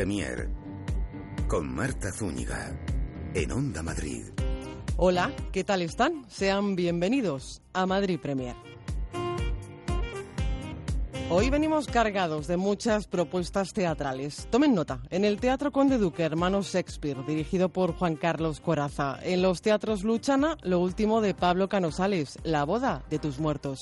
Premier con Marta Zúñiga en Onda Madrid. Hola, ¿qué tal están? Sean bienvenidos a Madrid Premier. Hoy venimos cargados de muchas propuestas teatrales. Tomen nota, en el Teatro Conde Duque, Hermanos Shakespeare, dirigido por Juan Carlos Coraza. En los teatros Luchana, lo último de Pablo Canosales, La boda de tus muertos.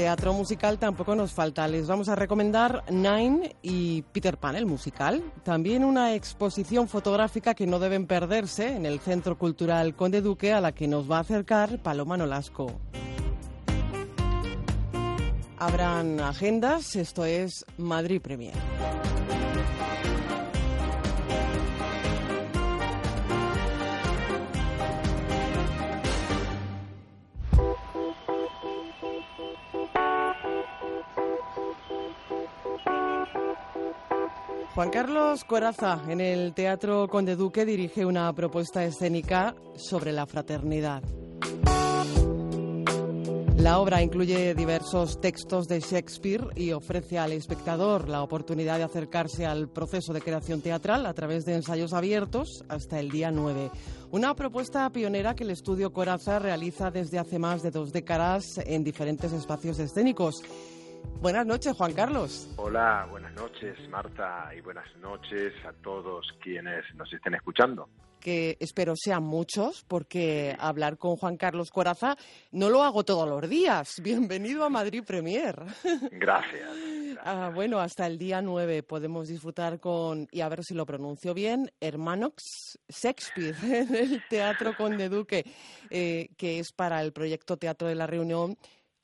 Teatro musical tampoco nos falta. Les vamos a recomendar Nine y Peter Pan, el musical. También una exposición fotográfica que no deben perderse en el Centro Cultural Conde Duque, a la que nos va a acercar Paloma Nolasco. Abran agendas, esto es Madrid Premier. Juan Carlos Coraza, en el Teatro Conde Duque, dirige una propuesta escénica sobre la fraternidad. La obra incluye diversos textos de Shakespeare y ofrece al espectador la oportunidad de acercarse al proceso de creación teatral a través de ensayos abiertos hasta el día 9. Una propuesta pionera que el estudio Coraza realiza desde hace más de dos décadas en diferentes espacios escénicos. Buenas noches, Juan Carlos. Hola, buenas noches, Marta, y buenas noches a todos quienes nos estén escuchando que espero sean muchos, porque hablar con Juan Carlos Coraza no lo hago todos los días. Bienvenido a Madrid Premier. Gracias. Ah, bueno, hasta el día 9 podemos disfrutar con, y a ver si lo pronuncio bien, Hermanox Shakespeare en el Teatro Conde Duque, eh, que es para el proyecto Teatro de la Reunión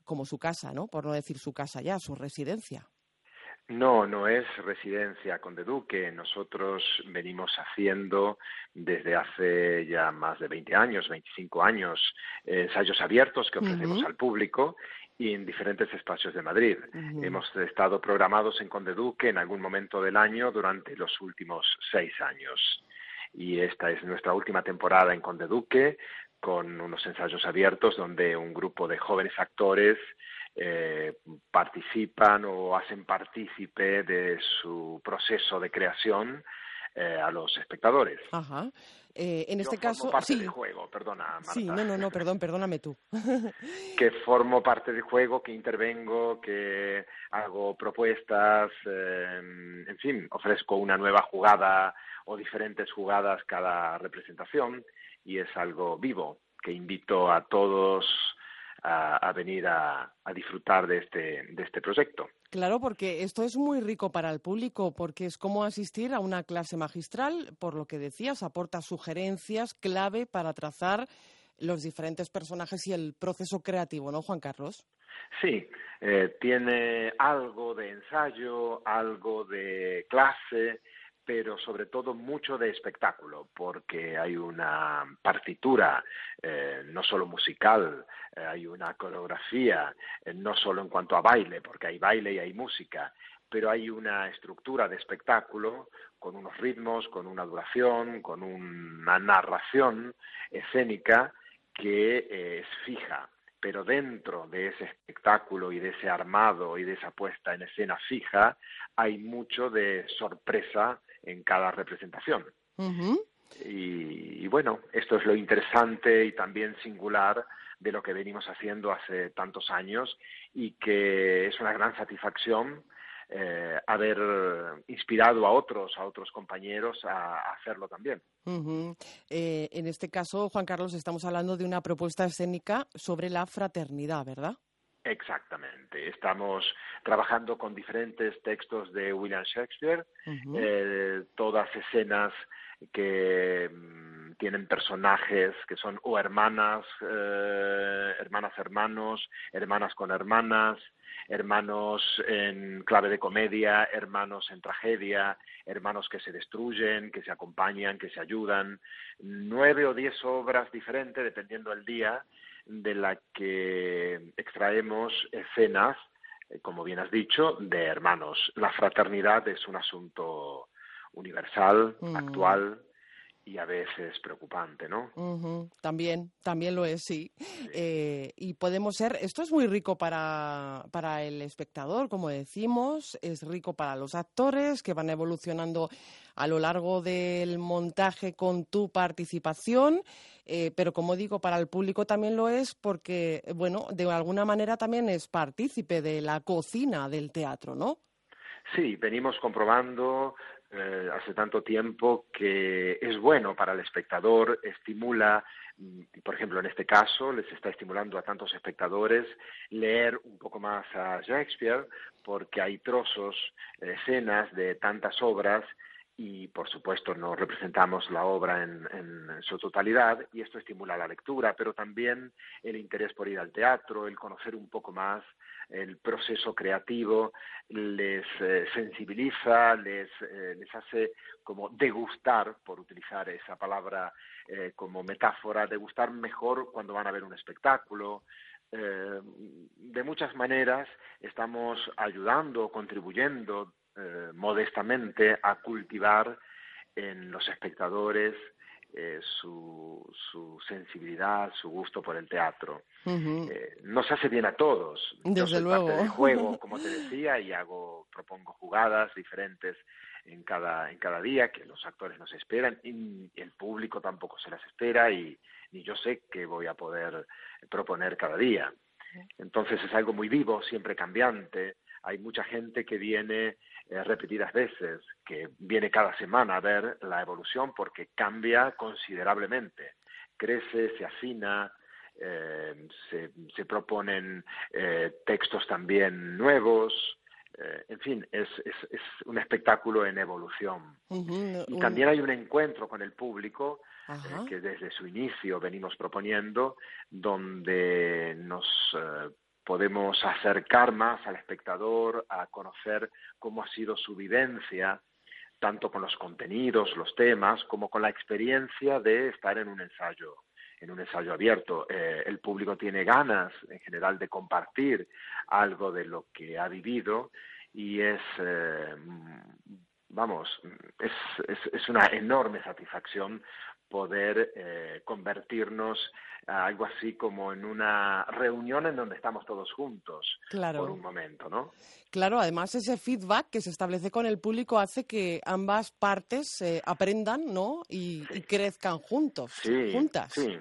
como su casa, ¿no? Por no decir su casa ya, su residencia. No, no es residencia Conde Duque. Nosotros venimos haciendo desde hace ya más de 20 años, 25 años, ensayos abiertos que ofrecemos al público y en diferentes espacios de Madrid. Hemos estado programados en Conde Duque en algún momento del año durante los últimos seis años. Y esta es nuestra última temporada en Conde Duque con unos ensayos abiertos donde un grupo de jóvenes actores eh, participan o hacen partícipe de su proceso de creación eh, a los espectadores. Ajá. Eh, en este caso, parte sí. del juego, perdona. Marta. Sí, no, no, no, perdón, perdóname tú. que formo parte del juego, que intervengo, que hago propuestas, en fin, ofrezco una nueva jugada o diferentes jugadas cada representación y es algo vivo que invito a todos a, venir a, disfrutar de este, de este proyecto. Claro, porque esto es muy rico para el público, porque es como asistir a una clase magistral, por lo que decías, aporta sugerencias clave para trazar los diferentes personajes y el proceso creativo, ¿no, Juan Carlos? Sí, eh, tiene algo de ensayo, algo de clase, pero sobre todo mucho de espectáculo, porque hay una partitura, eh, no solo musical, eh, hay una coreografía, eh, no solo en cuanto a baile, porque hay baile y hay música, pero hay una estructura de espectáculo con unos ritmos, con una duración, con una narración escénica que es fija. Pero dentro de ese espectáculo y de ese armado y de esa puesta en escena fija hay mucho de sorpresa en cada representación. y, bueno, esto es lo interesante y también singular de lo que venimos haciendo hace tantos años y que es una gran satisfacción eh, haber inspirado a otros, a otros compañeros a, hacerlo también. Eh, en este caso, Juan Carlos, estamos hablando de una propuesta escénica sobre la fraternidad, ¿verdad? Exactamente. Estamos trabajando con diferentes textos de William Shakespeare, eh, todas escenas que mm, tienen personajes que son o hermanas, eh, hermanas hermanos, hermanas con hermanas, hermanos en clave de comedia, hermanos en tragedia, hermanos que se destruyen, que se acompañan, que se ayudan, nueve o diez obras diferentes dependiendo del día de la que extraemos escenas, eh, como bien has dicho, de hermanos. La fraternidad es un asunto universal, mm. actual, y a veces preocupante, ¿no? También, también lo es, sí. Eh, y podemos ser, esto es muy rico para, para el espectador, como decimos, es rico para los actores que van evolucionando a lo largo del montaje con tu participación, eh, pero como digo, para el público también lo es porque, bueno, de alguna manera también es partícipe de la cocina del teatro, ¿no? Sí, venimos comprobando eh, hace tanto tiempo que es bueno para el espectador, estimula, mm, por ejemplo, en este caso, les está estimulando a tantos espectadores leer un poco más a Shakespeare, porque hay trozos, escenas de tantas obras y por supuesto no representamos la obra en, en, su totalidad y esto estimula la lectura, pero también el interés por ir al teatro, el conocer un poco más el proceso creativo, les eh, sensibiliza, les, eh, les hace como degustar, por utilizar esa palabra eh, como metáfora, degustar mejor cuando van a ver un espectáculo, de muchas maneras estamos ayudando, contribuyendo modestamente a cultivar en los espectadores eh, su, su, sensibilidad, su gusto por el teatro. eh, nos hace bien a todos. Desde Yo soy luego. Parte del juego, como te decía, y hago, propongo jugadas diferentes en cada, en cada día que los actores nos esperan y el público tampoco se las espera y ni yo sé qué voy a poder proponer cada día. Entonces es algo muy vivo, siempre cambiante. Hay mucha gente que viene eh, repetidas veces, que viene cada semana a ver la evolución porque cambia considerablemente, crece, se afina, eh, se, se, proponen eh, textos también nuevos, en fin, es, es, es, un espectáculo en evolución. Uh -huh. Y también hay un encuentro con el público que desde su inicio venimos proponiendo, donde nos podemos acercar más al espectador a conocer cómo ha sido su vivencia, tanto con los contenidos, los temas, como con la experiencia de estar en un ensayo en un ensayo abierto. Eh, el público tiene ganas, en general, de compartir algo de lo que ha vivido y es, eh, vamos, es, es, es, una enorme satisfacción poder eh, convertirnos a algo así como en una reunión en donde estamos todos juntos claro. por un momento, ¿no? Claro, además ese feedback que se establece con el público hace que ambas partes eh, aprendan, ¿no? Y, Sí. y crezcan juntos, Sí, juntas. sí.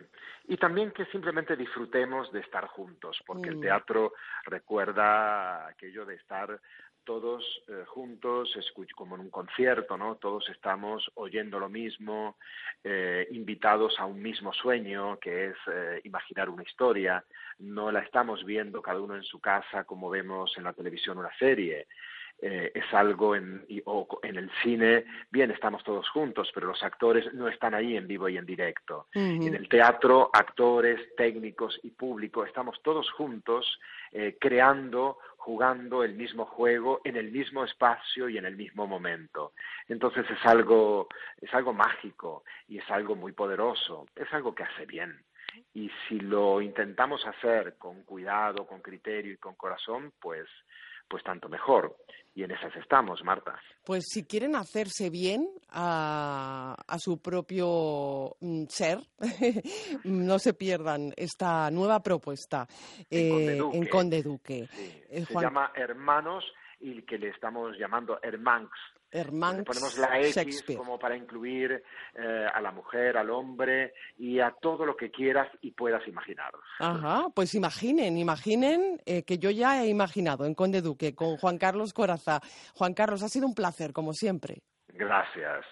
Y también que simplemente disfrutemos de estar juntos, porque el Mm. teatro recuerda aquello de estar todos eh, juntos, como en un concierto, ¿no? Todos estamos oyendo lo mismo, eh, invitados a un mismo sueño, que es eh, imaginar una historia. No la estamos viendo cada uno en su casa como vemos en la televisión una serie. Eh, es algo en, y- o en el cine, bien, estamos todos juntos, pero los actores no están ahí en vivo y en directo. En el teatro, actores, técnicos y público, estamos todos juntos eh, creando, jugando el mismo juego en el mismo espacio y en el mismo momento. Entonces es algo, es algo mágico y es algo muy poderoso, es algo que hace bien. Y si lo intentamos hacer con cuidado, con criterio y con corazón, pues, pues tanto mejor. Y en esas estamos, Marta. Pues si quieren hacerse bien a, a su propio mm, ser, no se pierdan esta nueva propuesta En Conde eh, Duque. en Conde Duque. Sí, Eh, se llama Hermanos y que le estamos llamando Hermanx. Hermanx Le ponemos la X Shakespeare. como para incluir eh, a la mujer, al hombre y a todo lo que quieras y puedas imaginar. Ajá, pues imaginen, imaginen eh, que yo ya he imaginado en Conde Duque con Juan Carlos Coraza. Juan Carlos, ha sido un placer, como siempre. Gracias.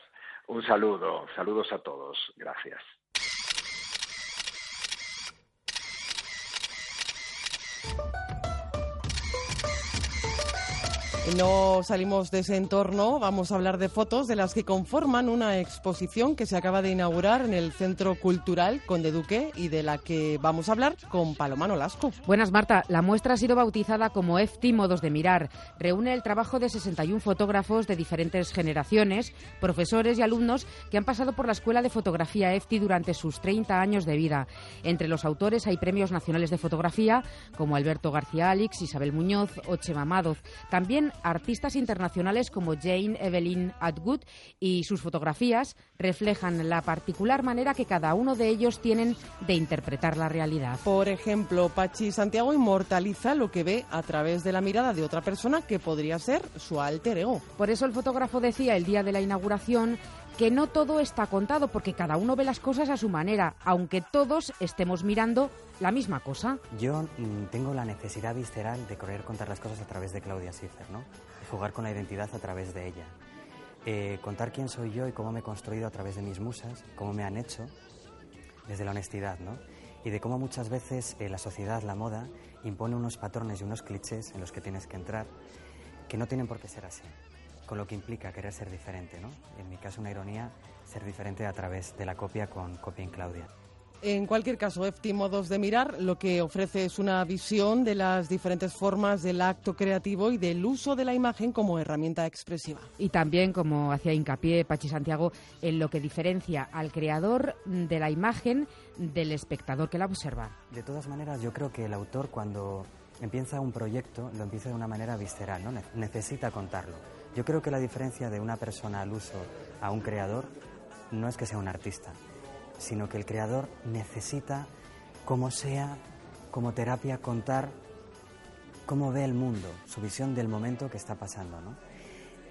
Un saludo. Saludos a todos. Gracias. No salimos de ese entorno, vamos a hablar de fotos de las que conforman una exposición que se acaba de inaugurar en el Centro Cultural Conde Duque y de la que vamos a hablar con Paloma Nolasco. Buenas, Marta. La muestra ha sido bautizada como EFTI Modos de Mirar. Reúne el trabajo de 61 fotógrafos de diferentes generaciones, profesores y alumnos que han pasado por la Escuela de Fotografía EFTI durante sus 30 años de vida. Entre los autores hay premios nacionales de fotografía como Alberto García Alix, Isabel Muñoz o Chema Madoz. También artistas internacionales como Jane Evelyn Atwood y sus fotografías reflejan la particular manera que cada uno de ellos tienen de interpretar la realidad. Por ejemplo, Pachi Santiago inmortaliza lo que ve a través de la mirada de otra persona que podría ser su alter ego. Por eso el fotógrafo decía el día de la inauguración que no todo está contado porque cada uno ve las cosas a su manera, aunque todos estemos mirando la misma cosa. Yo mm, tengo la necesidad visceral de querer contar las cosas a través de Claudia Schiffer, ¿no? Jugar con la identidad a través de ella. Eh, contar quién soy yo y cómo me he construido a través de mis musas, cómo me han hecho, desde la honestidad, ¿no? Y de cómo muchas veces eh, la sociedad, la moda, impone unos patrones y unos clichés en los que tienes que entrar que no tienen por qué ser así con lo que implica querer ser diferente, ¿no? En mi caso, una ironía, ser diferente a través de la copia con Copia en Claudia. En cualquier caso, EFTI Modos de Mirar lo que ofrece es una visión de las diferentes formas del acto creativo y del uso de la imagen como herramienta expresiva. Y también, como hacía hincapié Pachi Santiago, en lo que diferencia al creador de la imagen del espectador que la observa. De todas maneras, yo creo que el autor cuando empieza un proyecto lo empieza de una manera visceral, ¿no? necesita contarlo yo creo que la diferencia de una persona al uso a un creador no es que sea un artista, sino que el creador necesita, como sea, como terapia, contar cómo ve el mundo, su visión del momento que está pasando. ¿no?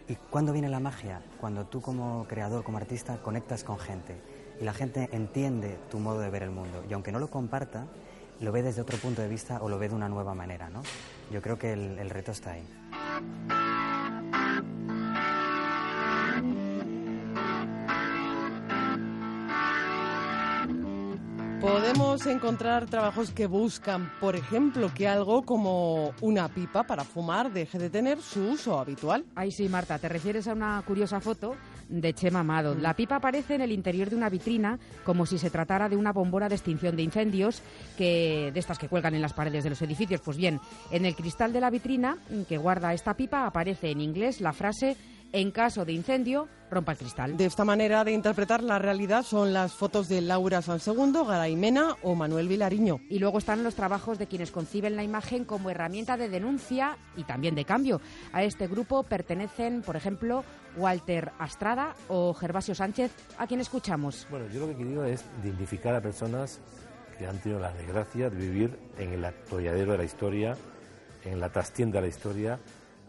¿Y cuándo viene la magia? Cuando tú como creador, como artista, conectas con gente y la gente entiende tu modo de ver el mundo. Y aunque no lo comparta, lo ve desde otro punto de vista o lo ve de una nueva manera. ¿no? Yo creo que el, el reto está ahí. Podemos encontrar trabajos que buscan, por ejemplo, que algo como una pipa para fumar deje de tener su uso habitual. Ay, sí, Marta, te refieres a una curiosa foto de Chema Amado. La pipa aparece en el interior de una vitrina como si se tratara de una bombona de extinción de incendios que de estas que cuelgan en las paredes de los edificios. Pues bien, en el cristal de la vitrina que guarda esta pipa aparece en inglés la frase en caso de incendio, rompa el cristal. De esta manera de interpretar la realidad son las fotos de Laura Sansegundo, Garay Mena o Manuel Vilariño. Y luego están los trabajos de quienes conciben la imagen como herramienta de denuncia y también de cambio. A este grupo pertenecen, por ejemplo, Walter Astrada o Gervasio Sánchez, a quien escuchamos. Bueno, yo lo que quiero es dignificar a personas que han tenido la desgracia de vivir en el atolladero de la historia, en la trastienda de la historia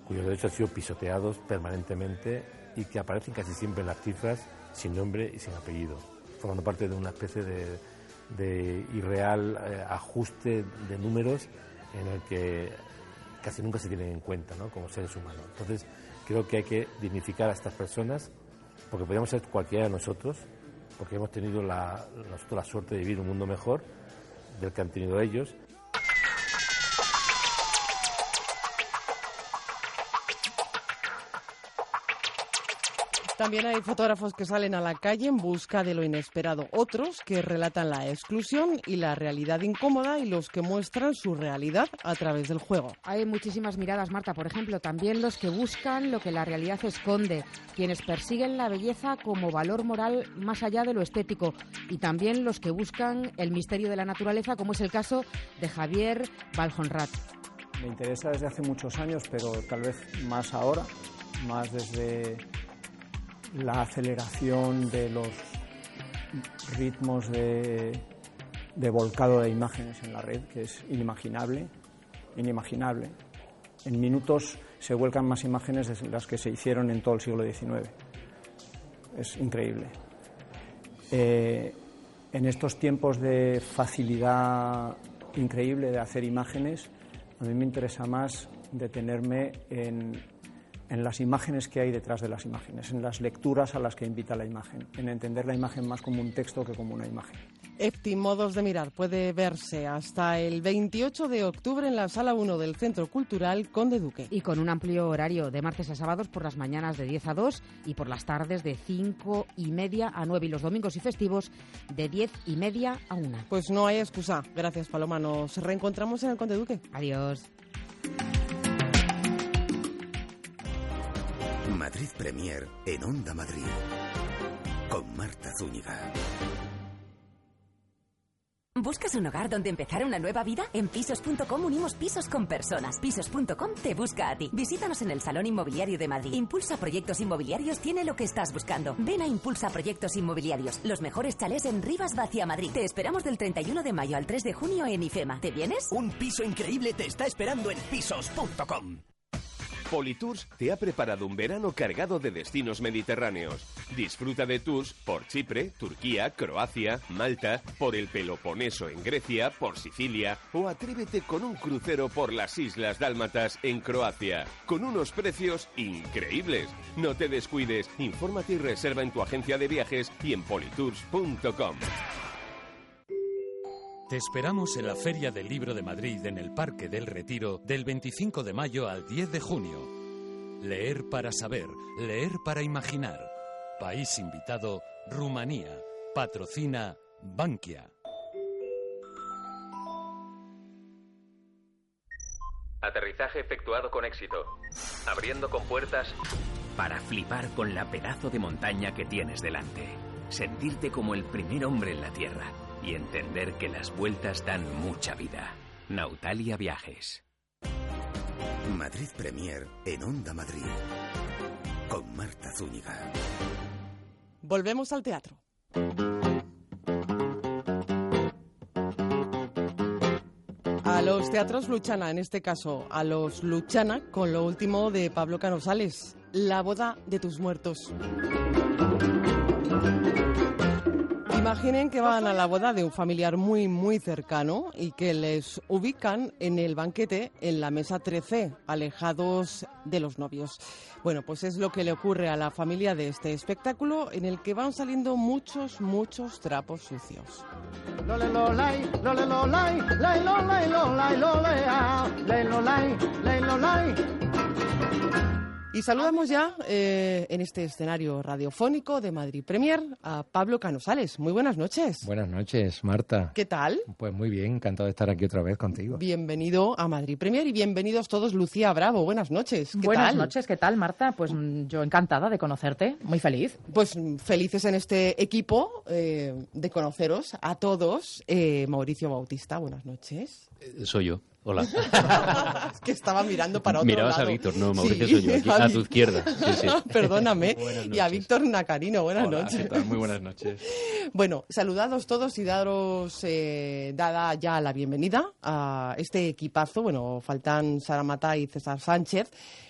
cuyos derechos han sido pisoteados permanentemente y que aparecen casi siempre en las cifras sin nombre y sin apellido, formando parte de una especie de, irreal eh, ajuste de números en el que casi nunca se tienen en cuenta ¿no? como seres humanos. Entonces, creo que hay que dignificar a estas personas porque podríamos ser cualquiera de nosotros, porque hemos tenido la, la suerte de vivir un mundo mejor del que han tenido ellos También hay fotógrafos que salen a la calle en busca de lo inesperado, otros que relatan la exclusión y la realidad incómoda y los que muestran su realidad a través del juego. Hay muchísimas miradas, Marta, por ejemplo, también los que buscan lo que la realidad esconde, quienes persiguen la belleza como valor moral más allá de lo estético y también los que buscan el misterio de la naturaleza, como es el caso de Javier Baljonrat. Me interesa desde hace muchos años, pero tal vez más ahora, más desde la aceleración de los ritmos de, volcado de imágenes en la red, que es inimaginable, inimaginable. En minutos se vuelcan más imágenes de las que se hicieron en todo el siglo XIX. Es increíble. Eh, en estos tiempos de facilidad increíble de hacer imágenes, a mí me interesa más detenerme en en las imágenes que hay detrás de las imágenes, en las lecturas a las que invita la imagen, en entender la imagen más como un texto que como una imagen. EFTI Modos de Mirar puede verse hasta el 28 de octubre en la Sala 1 del Centro Cultural Conde Duque. Y con un amplio horario de martes a sábados por las mañanas de 10 a 2 y por las tardes de 5 y media a 9 y los domingos y festivos de 10 y media a 1. Pues no hay excusa. Gracias, Paloma. Nos reencontramos en el Conde Duque. Adiós. Madrid Premier en Onda Madrid. Con Marta Zúñiga. ¿Buscas un hogar donde empezar una nueva vida? En pisos.com unimos pisos con personas. Pisos.com te busca a ti. Visítanos en el Salón Inmobiliario de Madrid. Impulsa Proyectos Inmobiliarios tiene lo que estás buscando. Ven a Impulsa Proyectos Inmobiliarios. Los mejores chalés en Rivas Vacia Madrid. Te esperamos del 31 de mayo al 3 de junio en IFEMA. ¿Te vienes? Un piso increíble te está esperando en pisos.com. Politours te ha preparado un verano cargado de destinos mediterráneos. Disfruta de tours por Chipre, Turquía, Croacia, Malta, por el Peloponeso en Grecia, por Sicilia o atrévete con un crucero por las Islas Dálmatas en Croacia, con unos precios increíbles. No te descuides, infórmate y reserva en tu agencia de viajes y en politours.com. Te esperamos en la Feria del Libro de Madrid en el Parque del Retiro del 25 de mayo al 10 de junio. Leer para saber, leer para imaginar. País invitado, Rumanía. Patrocina Bankia. Aterrizaje efectuado con éxito. Abriendo con puertas para flipar con la pedazo de montaña que tienes delante. Sentirte como el primer hombre en la Tierra y entender que las vueltas dan mucha vida. Nautalia Viajes. Madrid Premier en Onda Madrid. Con Marta Zúñiga. Volvemos al teatro. A los teatros Luchana, en este caso, a los Luchana, con lo último de Pablo Canosales, La boda de tus muertos. Imaginen que van a la boda de un familiar muy, muy cercano y que les ubican en el banquete en la mesa 13, alejados de los novios. Bueno, pues es lo que le ocurre a la familia de este espectáculo en el que van saliendo muchos, muchos trapos sucios. Y saludamos ya eh, en este escenario radiofónico de Madrid Premier a Pablo Canosales. Muy buenas noches. Buenas noches, Marta. ¿Qué tal? Pues muy bien, encantado de estar aquí otra vez contigo. Bienvenido a Madrid Premier y bienvenidos todos, Lucía Bravo. Buenas noches. ¿Qué buenas noches, ¿qué tal, Marta? Pues mm, yo encantada de conocerte, muy feliz. Pues mm, felices en este equipo eh, de conoceros a todos. Eh, Mauricio Bautista, buenas noches. soy yo. Hola. es que estaba mirando para otro Mirabas lado. a Víctor, no, Mauricio soy yo, aquí, a tu izquierda. Sí, sí. Perdóname. y a Víctor Nacarino, buenas Hola, noches. ¿qué tal? Muy buenas noches. Bueno, saludados todos y daros eh, dada ya la bienvenida a este equipazo. Bueno, faltan Sara Mata y César Sánchez.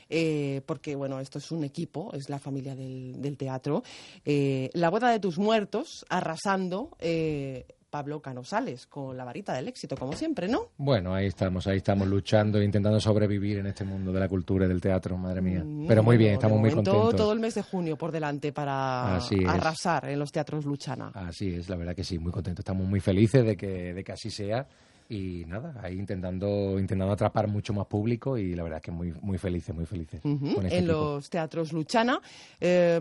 Eh, porque bueno, esto es un equipo, es la familia del, del teatro. Eh, la boda de tus muertos, arrasando eh, Pablo Canosales, con la varita del éxito, como siempre, ¿no? Bueno, ahí estamos, ahí estamos luchando, intentando sobrevivir en este mundo de la cultura y del teatro, madre mía. Mm, Pero muy bien, estamos de muy momento, contentos. todo el mes de junio por delante para arrasar en los teatros Luchana. Así es, la verdad que sí, muy contentos. Estamos muy felices de que, de que así sea. Y nada, ahí intentando, intentando atrapar mucho más público y la verdad es que muy, muy felices, muy felices. Con este en equipo. los teatros Luchana. Eh,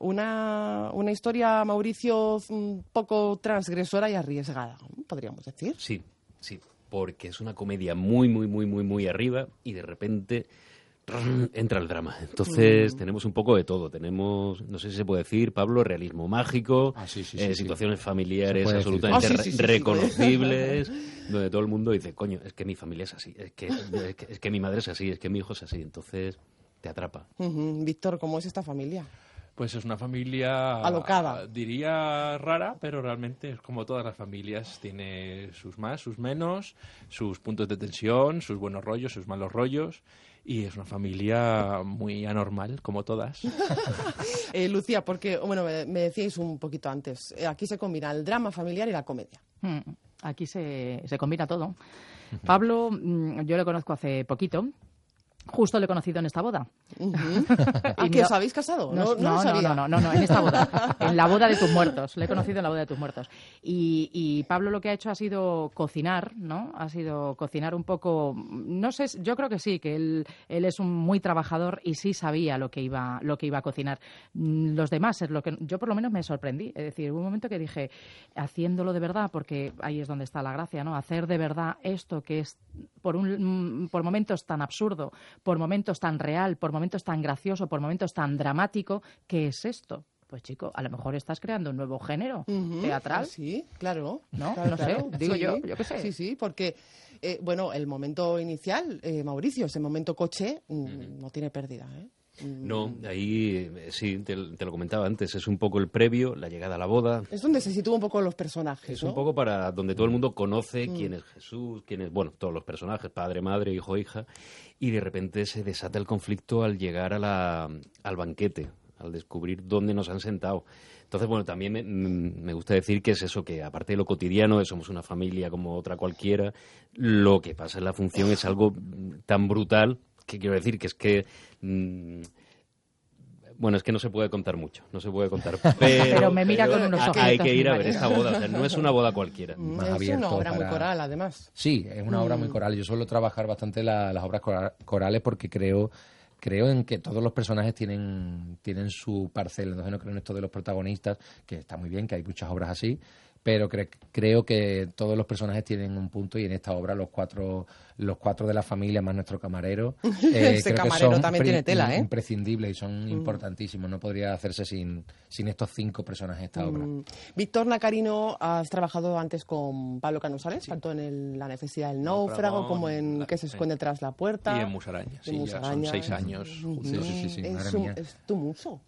una, una historia, Mauricio, un poco transgresora y arriesgada, podríamos decir. Sí, sí, porque es una comedia muy, muy, muy, muy, muy arriba y de repente. Entra el drama. Entonces tenemos un poco de todo. Tenemos, no sé si se puede decir, Pablo, realismo mágico, Ah, sí, sí, eh, sí, situaciones familiares absolutamente Ah, sí, re- sí, sí, sí. reconocibles, donde todo el mundo dice, coño, es que mi familia es así, es que, es que, es que mi madre es así, es que mi hijo es así. Entonces te atrapa. Víctor, ¿cómo es esta familia? Pues es una familia... Alocada. Diría rara, pero realmente es como todas las familias. Tiene sus más, sus menos, sus puntos de tensión, sus buenos rollos, sus malos rollos. Y es una familia muy anormal, como todas. Eh, Lucía, porque, bueno, me, me decíais un poquito antes, eh, aquí se combina el drama familiar y la comedia. Mm, Aquí se, se combina todo. Pablo, mm, yo le conozco hace poquito. Justo le he conocido en esta boda. ¿A Y que no- os habéis casado? No, No, no lo no, sabía. no, no, no, no, en esta boda. En la boda de tus muertos. Le he conocido en la boda de tus muertos. Y, y Pablo lo que ha hecho ha sido cocinar, ¿no? Ha sido cocinar un poco. No sé, yo creo que sí, que él, él es un muy trabajador y sí sabía lo que iba, lo que iba a cocinar. Mm, Los demás es lo que yo por lo menos me sorprendí. Es decir, hubo un momento que dije, haciéndolo de verdad, porque ahí es donde está la gracia, ¿no? Hacer de verdad esto que es por un por momentos tan absurdo, por momentos tan real, por momentos tan gracioso, por momentos tan dramático, ¿qué es esto? pues chico, a lo mejor estás creando un nuevo género teatral. Sí, claro. No, Claro, no sé, claro. digo Sí, yo, yo qué sé. Sí, sí, porque, eh, bueno, el momento inicial, eh, Mauricio, ese momento coche, mm, no tiene pérdida, ¿eh? No, ahí eh, sí, te, te lo comentaba antes, es un poco el previo, la llegada a la boda, Es donde se sitúan un poco los personajes, Es ¿no? un poco para donde todo el mundo conoce Mm. quién es Jesús, quién es, bueno, todos los personajes, padre, madre, hijo, hija, y de repente se desata el conflicto al llegar a la, al banquete, al descubrir dónde nos han sentado. Entonces, bueno, también me, mm, gusta decir que es eso, que aparte de lo cotidiano, de somos una familia como otra cualquiera, lo que pasa en la función es algo mm, tan brutal que quiero decir que es que... mm, bueno, es que no se puede contar mucho, no se puede contar. Pero, Pero me mira con unos Hay ojitos, que ir a ver esta boda, o sea, no es una boda cualquiera. es más una abierto obra muy coral, además. Sí, es una obra muy Mm. coral. Yo suelo trabajar bastante la- las obras cora- corales porque creo creo en que todos los personajes tienen tienen su parcela. Entonces no creo en esto de los protagonistas, que está muy bien, que hay muchas obras así, pero cre- creo que todos los personajes tienen un punto y en esta obra los cuatro los cuatro de la familia más nuestro camarero eh, Ese creo que camarero son también tiene tela, ¿eh? imprescindibles y son Mm. importantísimos. No podría hacerse sin, sin estos cinco personajes esta obra. Mm. Víctor Nacarino, has trabajado antes con Pablo Canusales, tanto en el- La necesidad del náufrago como en la- Que se sí. esconde tras la puerta. Y en Musaraña, sí, ya son seis años Mm, juntos. Sí, sí, sí, madre es, un- mía. es tu muso.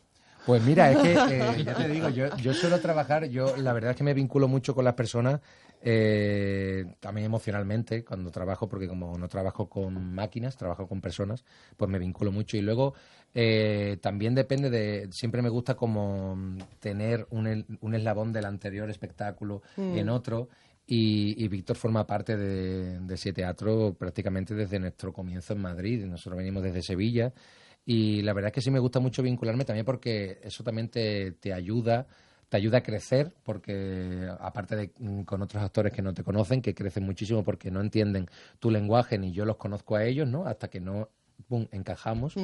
Pues mira, es que eh, ya te digo, yo, yo suelo trabajar, yo la verdad es que me vinculo mucho con las personas, eh, también emocionalmente, cuando trabajo, porque como no trabajo con máquinas, trabajo con personas, pues me vinculo mucho. Y luego eh, también depende de, siempre me gusta como mm, tener un, un eslabón del anterior espectáculo Mm. en otro. Y, y Víctor forma parte de, de ese teatro prácticamente desde nuestro comienzo en Madrid. Nosotros venimos desde Sevilla. Y la verdad es que sí me gusta mucho vincularme también porque eso también te, te ayuda te ayuda a crecer porque aparte de mm, con otros actores que no te conocen que crecen muchísimo porque no entienden tu lenguaje ni yo los conozco a ellos no hasta que no pum, encajamos.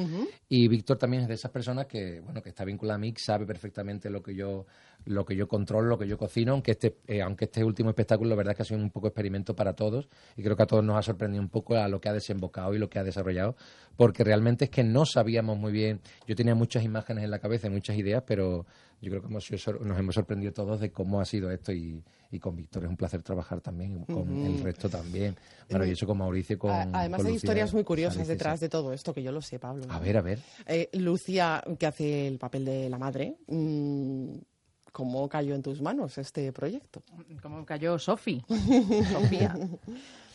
Y Víctor también es de esas personas que bueno que está vinculado a mí sabe perfectamente lo que yo lo que yo controlo lo que yo cocino aunque este eh, aunque este último espectáculo la verdad es que ha sido un poco experimento para todos. Y creo que a todos nos ha sorprendido un poco a lo que ha desembocado y lo que ha desarrollado porque realmente es que no sabíamos muy bien. Yo tenía muchas imágenes en la cabeza y muchas ideas pero yo creo que hemos nos hemos sorprendido todos de cómo ha sido esto y, y con Víctor es un placer trabajar también y con el resto también maravilloso con Mauricio con A- Además con hay Lucía historias muy curiosas detrás sí. de todo esto, que yo lo sé, Pablo. a ver a ver Eh, Lucia, que hace el papel de la madre, mm, ¿cómo cayó en tus manos este proyecto? ¿Cómo cayó Sofi? Sofía.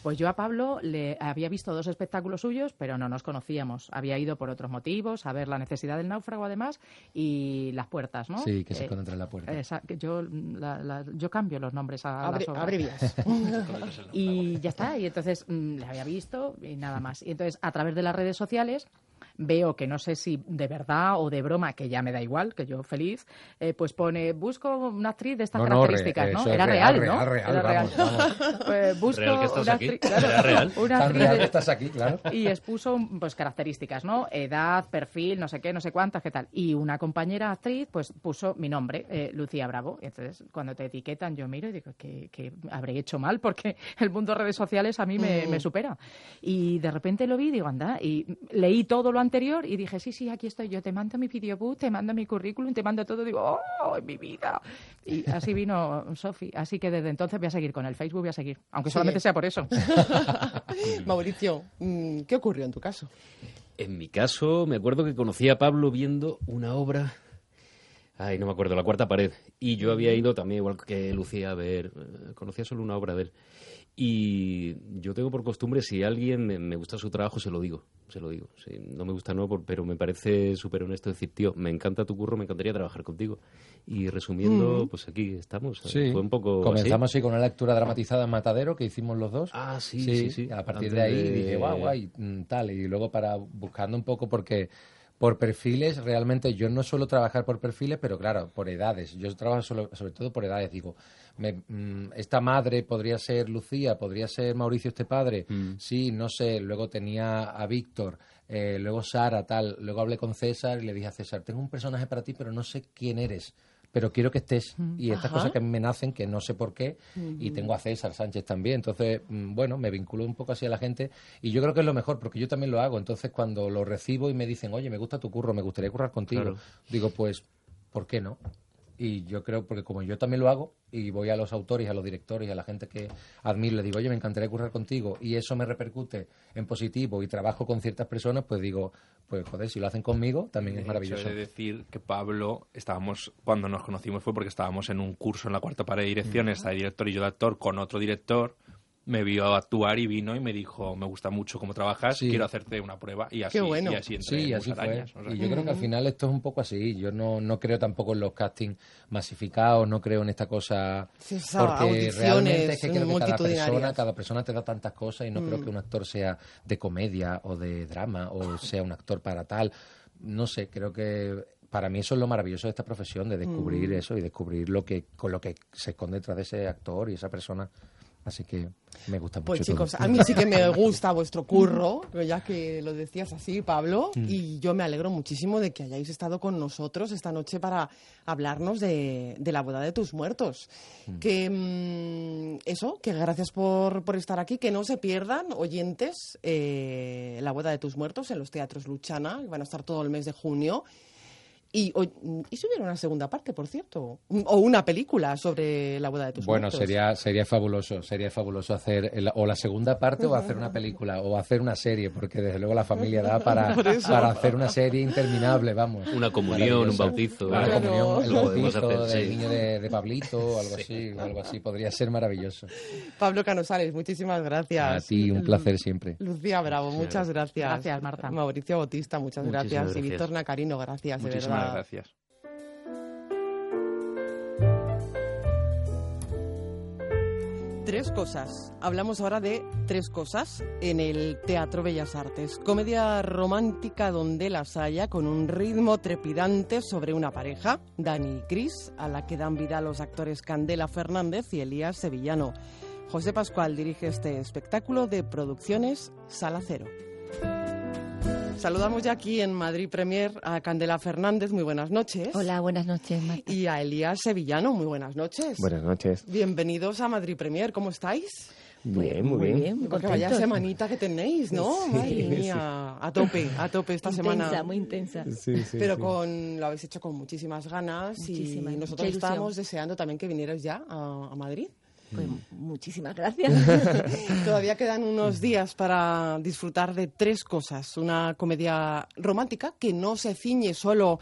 Pues yo a Pablo le había visto dos espectáculos suyos, pero no nos conocíamos. Había ido por otros motivos, a ver la necesidad del náufrago además y las puertas, ¿no? Sí, que se Eh, esconde tras la puerta. esa- yo, la- la- yo cambio los nombres a Abre- las obras. abrevias. y ya está. Y entonces mm, le había visto y nada más. Y entonces a través de las redes sociales veo que no sé si de verdad o de broma, que ya me da igual, que yo feliz, eh, pues pone, busco una actriz de estas No, no, re- características, ¿no? Era real, real, ¿no? real, Era real. vamos, vamos. Pues busco Real que estás una aquí. actriz- claro, Era real. una Tan actriz real de- que estás aquí, claro. y expuso pues características, ¿no? Edad, perfil, no sé qué, no sé cuántas, qué tal. Y una compañera actriz pues puso mi nombre, eh, Lucía Bravo. Y entonces cuando te etiquetan yo miro y digo que, que habré hecho mal porque el mundo de redes sociales a mí me, Mm. me supera. Y de repente lo vi y digo, anda, y leí todo lo anterior y dije, sí, sí, aquí estoy yo, te mando mi videobook, te mando mi currículum, te mando todo, digo, oh, mi vida. Y así vino Sofi. Así que desde entonces voy a seguir con el Facebook, voy a seguir, aunque Sí. solamente sea por eso. Mauricio, mm, ¿qué ocurrió en tu caso? En mi caso, me acuerdo que conocí a Pablo viendo una obra. Ay, no me acuerdo, La Cuarta Pared. Y yo había ido también, igual que Lucía, a ver. eh, Conocía solo una obra de él. Y yo tengo por costumbre, si alguien me, gusta su trabajo, se lo digo. Se lo digo. No me gusta, no, pero me parece súper honesto decir, tío, me encanta tu curro, me encantaría trabajar contigo. Y resumiendo, Mm. pues aquí estamos. Sí. Fue un poco. Comenzamos así. con una lectura dramatizada en Matadero que hicimos los dos. Ah, sí, sí, sí. A partir Antes de ahí de- dije, guau, guay, mm, tal. Y luego para buscando un poco porque por perfiles, realmente yo no suelo trabajar por perfiles, pero claro, por edades. Yo trabajo solo- sobre todo por edades. Digo, me- mm, esta madre podría ser Lucía, podría ser Mauricio este padre. Mm. Sí, no sé. Luego tenía a Víctor, eh, luego Sara, tal. Luego hablé con César y le dije a César, tengo un personaje para ti, pero no sé quién eres. Pero quiero que estés. Y estas Ajá. cosas que a mí me nacen, que no sé por qué. Y Ujú. tengo a César Sánchez también. Entonces, mm, bueno, me vinculo un poco así a la gente. Y yo creo que es lo mejor, porque yo también lo hago. Entonces, cuando lo recibo y me dicen, oye, me gusta tu curro, me gustaría currar contigo, Claro. digo, pues ¿por qué no? Y yo creo, porque como yo también lo hago, y voy a los autores, a los directores, a la gente que admiro, le digo, oye, me encantaría currar contigo, y eso me repercute en positivo y trabajo con ciertas personas, pues digo, pues joder, si lo hacen conmigo, también es maravilloso. He de decir que Pablo, estábamos, cuando nos conocimos fue porque estábamos en un curso en la cuarta pared de dirección, está el director y yo de actor con otro director, me vio actuar y vino y me dijo, me gusta mucho cómo trabajas, quiero hacerte una prueba, y así, y así entré Sí, en así fue. Musarañas, o sea y que- yo creo que al final esto es un poco así. Yo no, no creo tampoco en los castings masificados, no creo en esta cosa. Sí, porque realmente es que creo que cada persona, cada persona te da tantas cosas y no creo Mm. que un actor sea de comedia o de drama o sea un actor para tal. No sé, creo que para mí eso es lo maravilloso de esta profesión, de descubrir Mm. eso y descubrir lo que con lo que se esconde detrás de ese actor y esa persona. Así que me gusta Pues mucho. todo. chicos, a mí sí que me gusta vuestro curro, ya que lo decías así, Pablo, Mm. y yo me alegro muchísimo de que hayáis estado con nosotros esta noche para hablarnos de, de la boda de tus muertos. Que mm, eso, que gracias por, por estar aquí, que no se pierdan, oyentes, eh, la boda de tus muertos en los teatros Luchana, que van a estar todo el mes de junio. Y, o- y si hubiera una segunda parte, por cierto, o una película sobre la boda de tus Bueno, muertos. sería sería fabuloso, sería fabuloso hacer el- o la segunda parte o hacer una película o hacer una serie, porque desde luego la familia da para, para hacer una serie interminable, vamos. Una comunión, un bautizo. Una Claro. comunión, el bautizo hacer, del sí. niño de, de Pablito o algo así, o algo así, podría ser maravilloso. Pablo Canosales, muchísimas gracias. A ti, un placer siempre. Lucía Bravo, muchas gracias. Gracias, Marta. Mauricio Bautista, muchas Muchísimas gracias. Y. Víctor Nacarino, gracias, de Muchísimas verdad. gracias. Tres cosas. Hablamos ahora de tres cosas en el Teatro Bellas Artes. Comedia romántica donde las haya, con un ritmo trepidante sobre una pareja, Dani y Cris, a la que dan vida los actores Candela Fernández y Elías Sevillano. José Pascual dirige este espectáculo de producciones Sala Cero. Saludamos ya aquí en Madrid Premier a Candela Fernández, muy buenas noches. Hola, buenas noches, Marta. Y a Elías Sevillano, muy buenas noches. Buenas noches. Bienvenidos a Madrid Premier, ¿cómo estáis? Bien, muy, bien. Porque vaya semanita que tenéis, ¿no? Sí, Madre sí. mía, a tope, a tope esta Intensa, semana. muy intensa. Sí, sí, Pero sí. con lo habéis hecho con muchísimas ganas Muchísimas, y nosotros estábamos deseando también que vinierais ya a, a Madrid. Pues muchísimas gracias. Todavía quedan unos días para disfrutar de tres cosas. Una comedia romántica que no se ciñe solo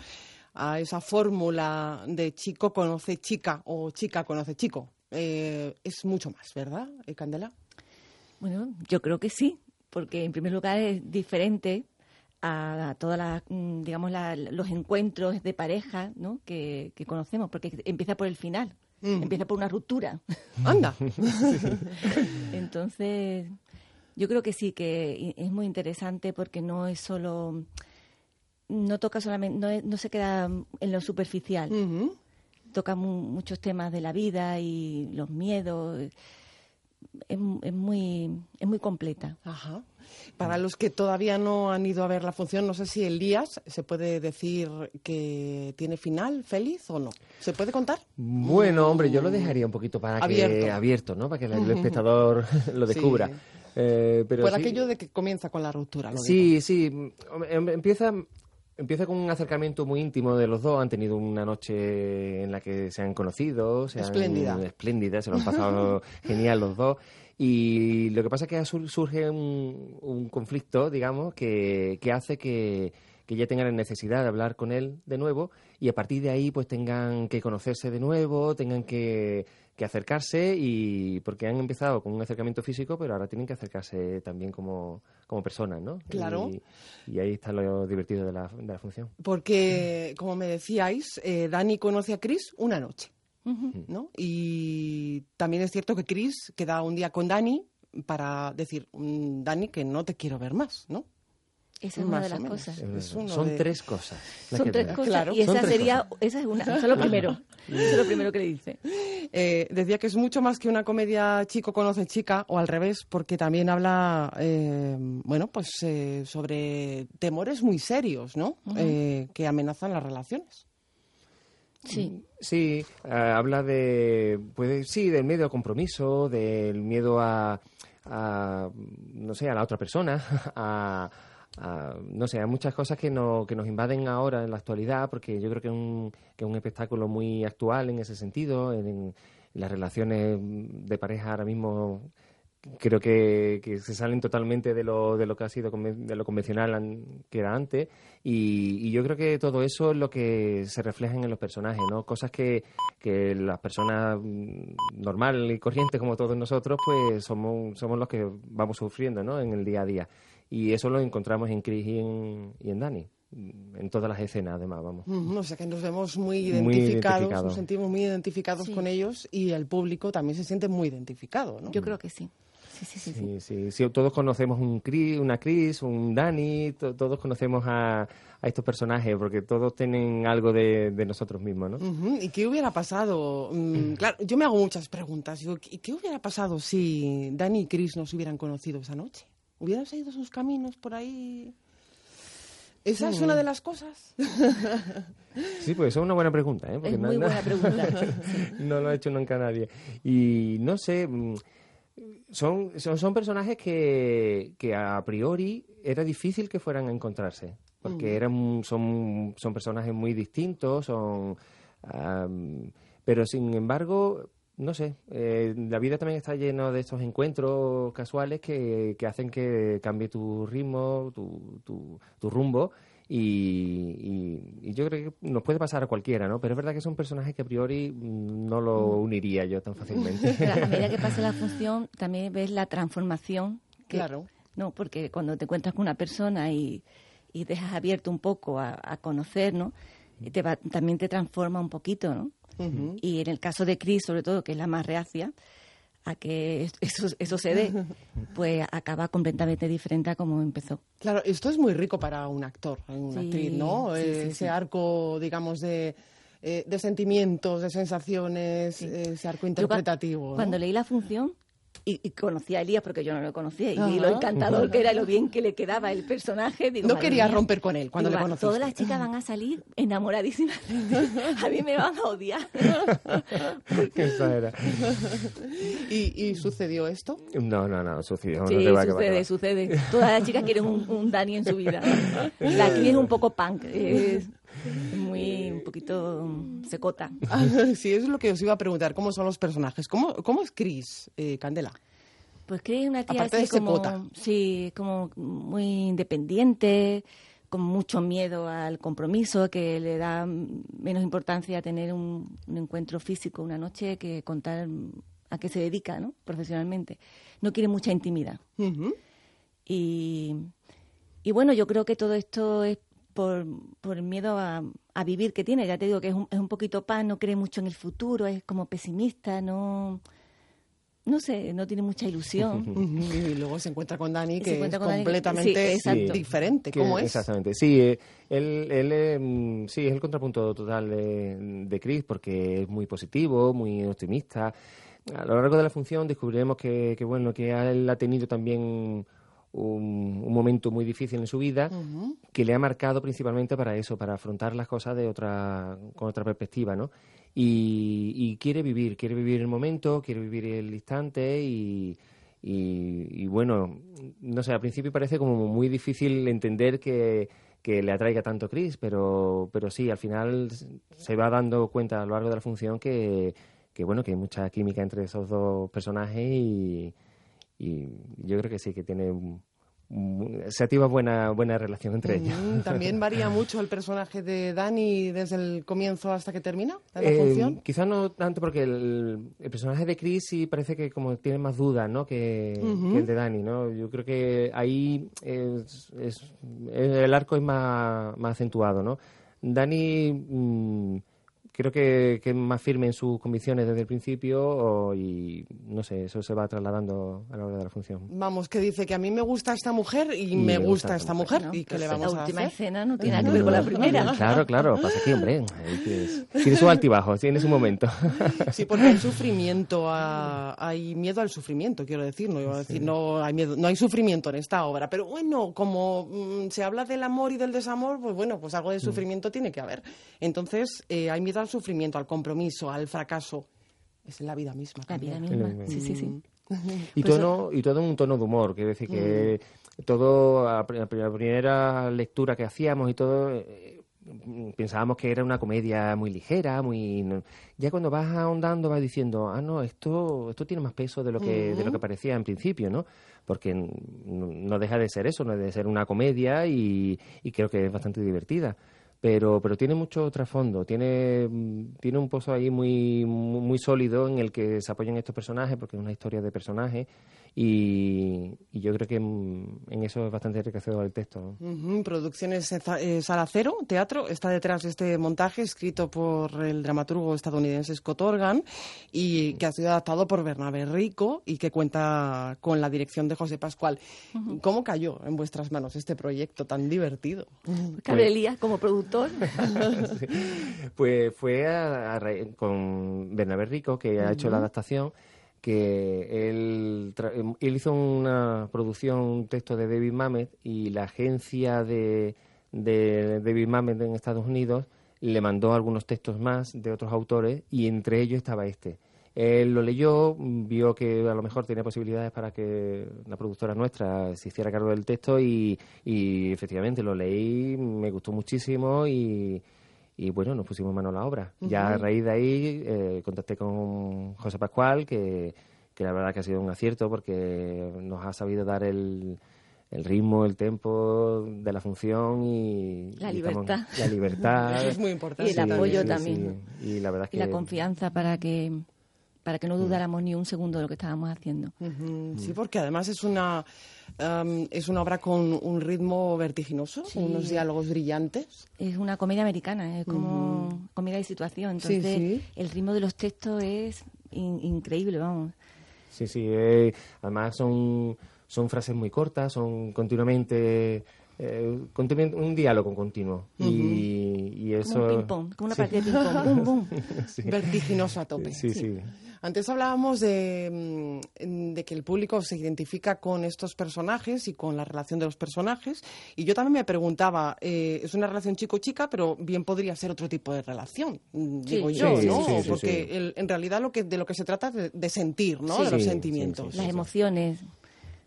a esa fórmula de chico conoce chica o chica conoce chico. Eh, es mucho más, ¿verdad, eh, Candela? Bueno, yo creo que sí, porque en primer lugar es diferente a, todos digamos la- los encuentros de pareja ¿no? que, que conocemos, porque empieza por el final, empieza por una ruptura. Anda. Entonces, yo creo que sí, que es muy interesante porque no es solo, no toca solamente, no, es- no se queda en lo superficial. Toca mu- muchos temas de la vida y los miedos. Es, es muy, es muy completa. Ajá. Para los que todavía no han ido a ver la función, no sé si Elías se puede decir que tiene final feliz o no. ¿Se puede contar? Bueno, hombre, yo lo dejaría un poquito para Abierto. que abierto, ¿no? Para que el espectador lo Sí. descubra. Eh, pero Por sí, aquello de que comienza con la ruptura. lo Sí, sí. Hombre, em- Empieza, empieza con un acercamiento muy íntimo de los dos. Han tenido una noche en la que se han conocido. Se han- Espléndida. espléndida, se lo han pasado genial los dos. Y lo que pasa es que sur- surge un, un conflicto, digamos, que, que hace que, que ella tenga la necesidad de hablar con él de nuevo y a partir de ahí pues tengan que conocerse de nuevo, tengan que, que acercarse y porque han empezado con un acercamiento físico, pero ahora tienen que acercarse también como, como personas, ¿no? Claro. Y, y ahí está lo divertido de la, de la función. Porque, como me decíais, eh, Dani conoce a Chris una noche, ¿no? Y también es cierto que Chris queda un día con Dani para decir, "Mm, Dani, que no te quiero ver más, ¿no? Esa es Más una de las menos. cosas. Es uno Son de- tres cosas. Son tres cosas Claro. y esa sería, cosas. esa es una, eso es lo primero. Eso es lo primero que le dice. Eh, decía que es mucho más que una comedia chico conoce chica, o al revés, porque también habla, eh, bueno, pues eh, sobre temores muy serios, ¿no? Ujú. Eh, que amenazan las relaciones. Sí. Sí, eh, habla de, puede, sí, del miedo al compromiso, del miedo a, a, no sé, a la otra persona, a, no sé, a muchas cosas que, no, que nos invaden ahora en la actualidad, porque yo creo que es un, que un espectáculo muy actual en ese sentido, en las relaciones de pareja ahora mismo creo que, se salen totalmente de lo, de lo que ha sido de lo convencional que era antes y, yo creo que todo eso es lo que se refleja en los personajes no cosas que, que las personas mm, normal y corrientes como todos nosotros pues somos somos los que vamos sufriendo no en el día a día y eso lo encontramos en Chris y en, y en Dani en todas las escenas, además, vamos. o sea que nos vemos muy identificados, nos sentimos muy identificados con ellos y el público también se siente muy identificado, ¿no? Yo creo que sí. Sí, sí, sí. sí, Todos conocemos un Chris, una Chris, un Dani, todos conocemos a, a, estos personajes porque todos tienen algo de, de nosotros mismos, ¿no? ¿Y qué hubiera pasado? Mm, claro, yo me hago muchas preguntas. ¿Y qué hubiera pasado si Dani y Chris no se hubieran conocido esa noche? ¿Hubieran seguido sus caminos por ahí? ¿Esa es una de las cosas? Sí, pues es una buena pregunta. ¿eh? es muy buena pregunta. no lo ha hecho nunca nadie. Y no sé, mm, son, son, personajes que, que, a priori era difícil que fueran a encontrarse, porque mm. eran, son, son personajes muy distintos, son, pero sin embargo, no sé, eh, la vida también está llena de estos encuentros casuales que, que hacen que cambie tu ritmo, tu, tu, tu rumbo y, yo creo que nos puede pasar a cualquiera, ¿no? Pero es verdad que son personajes que a priori mm, no lo mm. uniría yo tan fácilmente. Pero a medida que pase la función, también ves la transformación. claro. No, porque cuando te encuentras con una persona y, y dejas abierto un poco a, conocer, ¿no? Te también te transforma un poquito, ¿no? Y en el caso de Chris, sobre todo, que es la más reacia, a que eso, eso se dé, pues acaba completamente diferente a como empezó. Claro, esto es muy rico para un actor, una actriz, ¿no? ese arco, digamos, de, eh, de sentimientos, de sensaciones, ese arco interpretativo. cuando leí la función, y, conocía a Elías porque yo no lo conocía y, lo encantador que era, lo bien que le quedaba el personaje. no quería romper con él cuando le conociste. Todas las chicas van a salir enamoradísimas. a mí me van a odiar. era. ¿Y, sucedió esto? No, no, no, sucedió. Sí, sucede, sucede. Todas las chicas quieren un, un Dani en su vida. La actriz es un poco punk. Es, muy un poquito secota. sí, eso es lo que os iba a preguntar. ¿Cómo son los personajes? ¿Cómo, cómo es Cris, eh, Candela? Pues Cris es una tía así como, sí, como muy independiente, con mucho miedo al compromiso, que le da menos importancia a tener un, encuentro físico una noche que contar a qué se dedica, ¿no? Profesionalmente. No quiere mucha intimidad. y, y bueno, yo creo que todo esto es por, por el miedo a, a, vivir que tiene. Ya te digo que es un, es un poquito pan, no cree mucho en el futuro, es como pesimista, no no sé, no tiene mucha ilusión. y luego se encuentra con Dani, que es completamente diferente. ¿Cómo es? Exactamente. Sí, eh, él, él mm, sí, es el contrapunto total de, de Chris, porque es muy positivo, muy optimista. A lo largo de la función descubriremos que, que bueno, que él ha tenido también un, momento muy difícil en su vida que le ha marcado principalmente para eso, para afrontar las cosas de otra, con otra perspectiva, ¿no? Y, quiere vivir, quiere vivir el momento, quiere vivir el instante y, y, bueno, no sé, al principio parece como muy difícil entender que, que le atraiga tanto Chris, pero, pero sí, al final se va dando cuenta a lo largo de la función que, que bueno, que hay mucha química entre esos dos personajes y, y yo creo que sí, que tiene se activa buena buena relación entre ellos. También varía mucho el personaje de Dani desde el comienzo hasta que termina la eh, función. Quizás no tanto porque el, personaje de Chris sí parece que como tiene más dudas, ¿no? Que, el de Dani, ¿no? Yo creo que ahí es, el arco es más, más acentuado, ¿no? Dani mm, creo que, que, es más firme en sus convicciones desde el principio y no sé, eso se va trasladando a la hora de la función. Vamos, que dice que a mí me gusta esta mujer y, me, gusta, esta mujer. ¿Y que le vamos la última escena no tiene nada que ver con la primera. Claro, claro, pasa aquí, hombre. Tiene su altibajo, tiene su momento. Sí, porque hay sufrimiento, hay miedo al sufrimiento, quiero decir. No iba a decir, no hay miedo, no hay sufrimiento en esta obra. Pero bueno, como mm, se habla del amor y del desamor, pues bueno, pues algo de mm. sufrimiento tiene que haber. Entonces, eh, hay miedo al sufrimiento, al compromiso, al fracaso. Es la vida misma. La vida misma, sí, sí, sí. Y, Pues, tono, y todo en un tono de humor, quiero decir que todo, a la primera lectura que hacíamos y todo, eh, pensábamos que era una comedia muy ligera, muy... no- Ya cuando vas ahondando vas diciendo, ah, no, esto, esto tiene más peso de lo que, de lo que parecía en principio, ¿no? Porque no deja de ser eso, no deja de ser una comedia y, y creo que es bastante divertida. Pero, pero tiene mucho trasfondo, tiene, mm, tiene un pozo ahí muy, muy, muy sólido en el que se apoyan estos personajes, porque es una historia de personajes, y, y yo creo que mm, en eso es bastante enriquecedor el texto. ¿no? Producciones eh, Sala Cero, teatro, está detrás de este montaje escrito por el dramaturgo estadounidense Scott Organ y que ha sido adaptado por Bernabé Rico y que cuenta con la dirección de José Pascual. ¿Cómo cayó en vuestras manos este proyecto tan divertido? Cabelía como productor. Sí. Pues fue a- a ra- con Bernabé Rico, que ha hecho la adaptación, que él, tra- él hizo una producción, un texto de David Mamet, y la agencia de, de David Mamet en Estados Unidos le mandó algunos textos más de otros autores, y entre ellos estaba este. Él lo leyó, vio que a lo mejor tenía posibilidades para que la productora nuestra se hiciera cargo del texto y, y efectivamente lo leí, me gustó muchísimo y, y bueno, nos pusimos mano a la obra. Ya a raíz de ahí eh, contacté con José Pascual, que, que la verdad que ha sido un acierto porque nos ha sabido dar el, el ritmo, el tempo de la función y... La y estamos- libertad. la libertad. Eso es muy importante. Y el apoyo también. sí. Y la verdad es Y la confianza para que para que no dudáramos ni un segundo de lo que estábamos haciendo. Ujú, Sí, porque además es una am, es una obra con un ritmo vertiginoso, Sí. unos diálogos brillantes. Es una comedia americana, es como Ujú. comedia de situación. Sí, Entonces, sí. el ritmo de los textos es in- increíble, vamos. Sí, sí. eh, además son, son frases muy cortas, son continuamente... eh, un diálogo continuo. y, y eso... Como un ping-pong, como una Sí. partida de ping-pong. Bum, bum. Sí. Vertiginoso a tope. Sí, sí. Antes hablábamos de, mm, de que el público se identifica con estos personajes y con la relación de los personajes. Y yo también me preguntaba, eh, es una relación chico-chica, pero bien podría ser otro tipo de relación, mm, Sí, digo yo, sí, ¿no? sí, sí, Porque sí. el- en realidad lo que, de lo que se trata es de, de sentir, ¿no? Sí. De los Sí, sentimientos. Las emociones,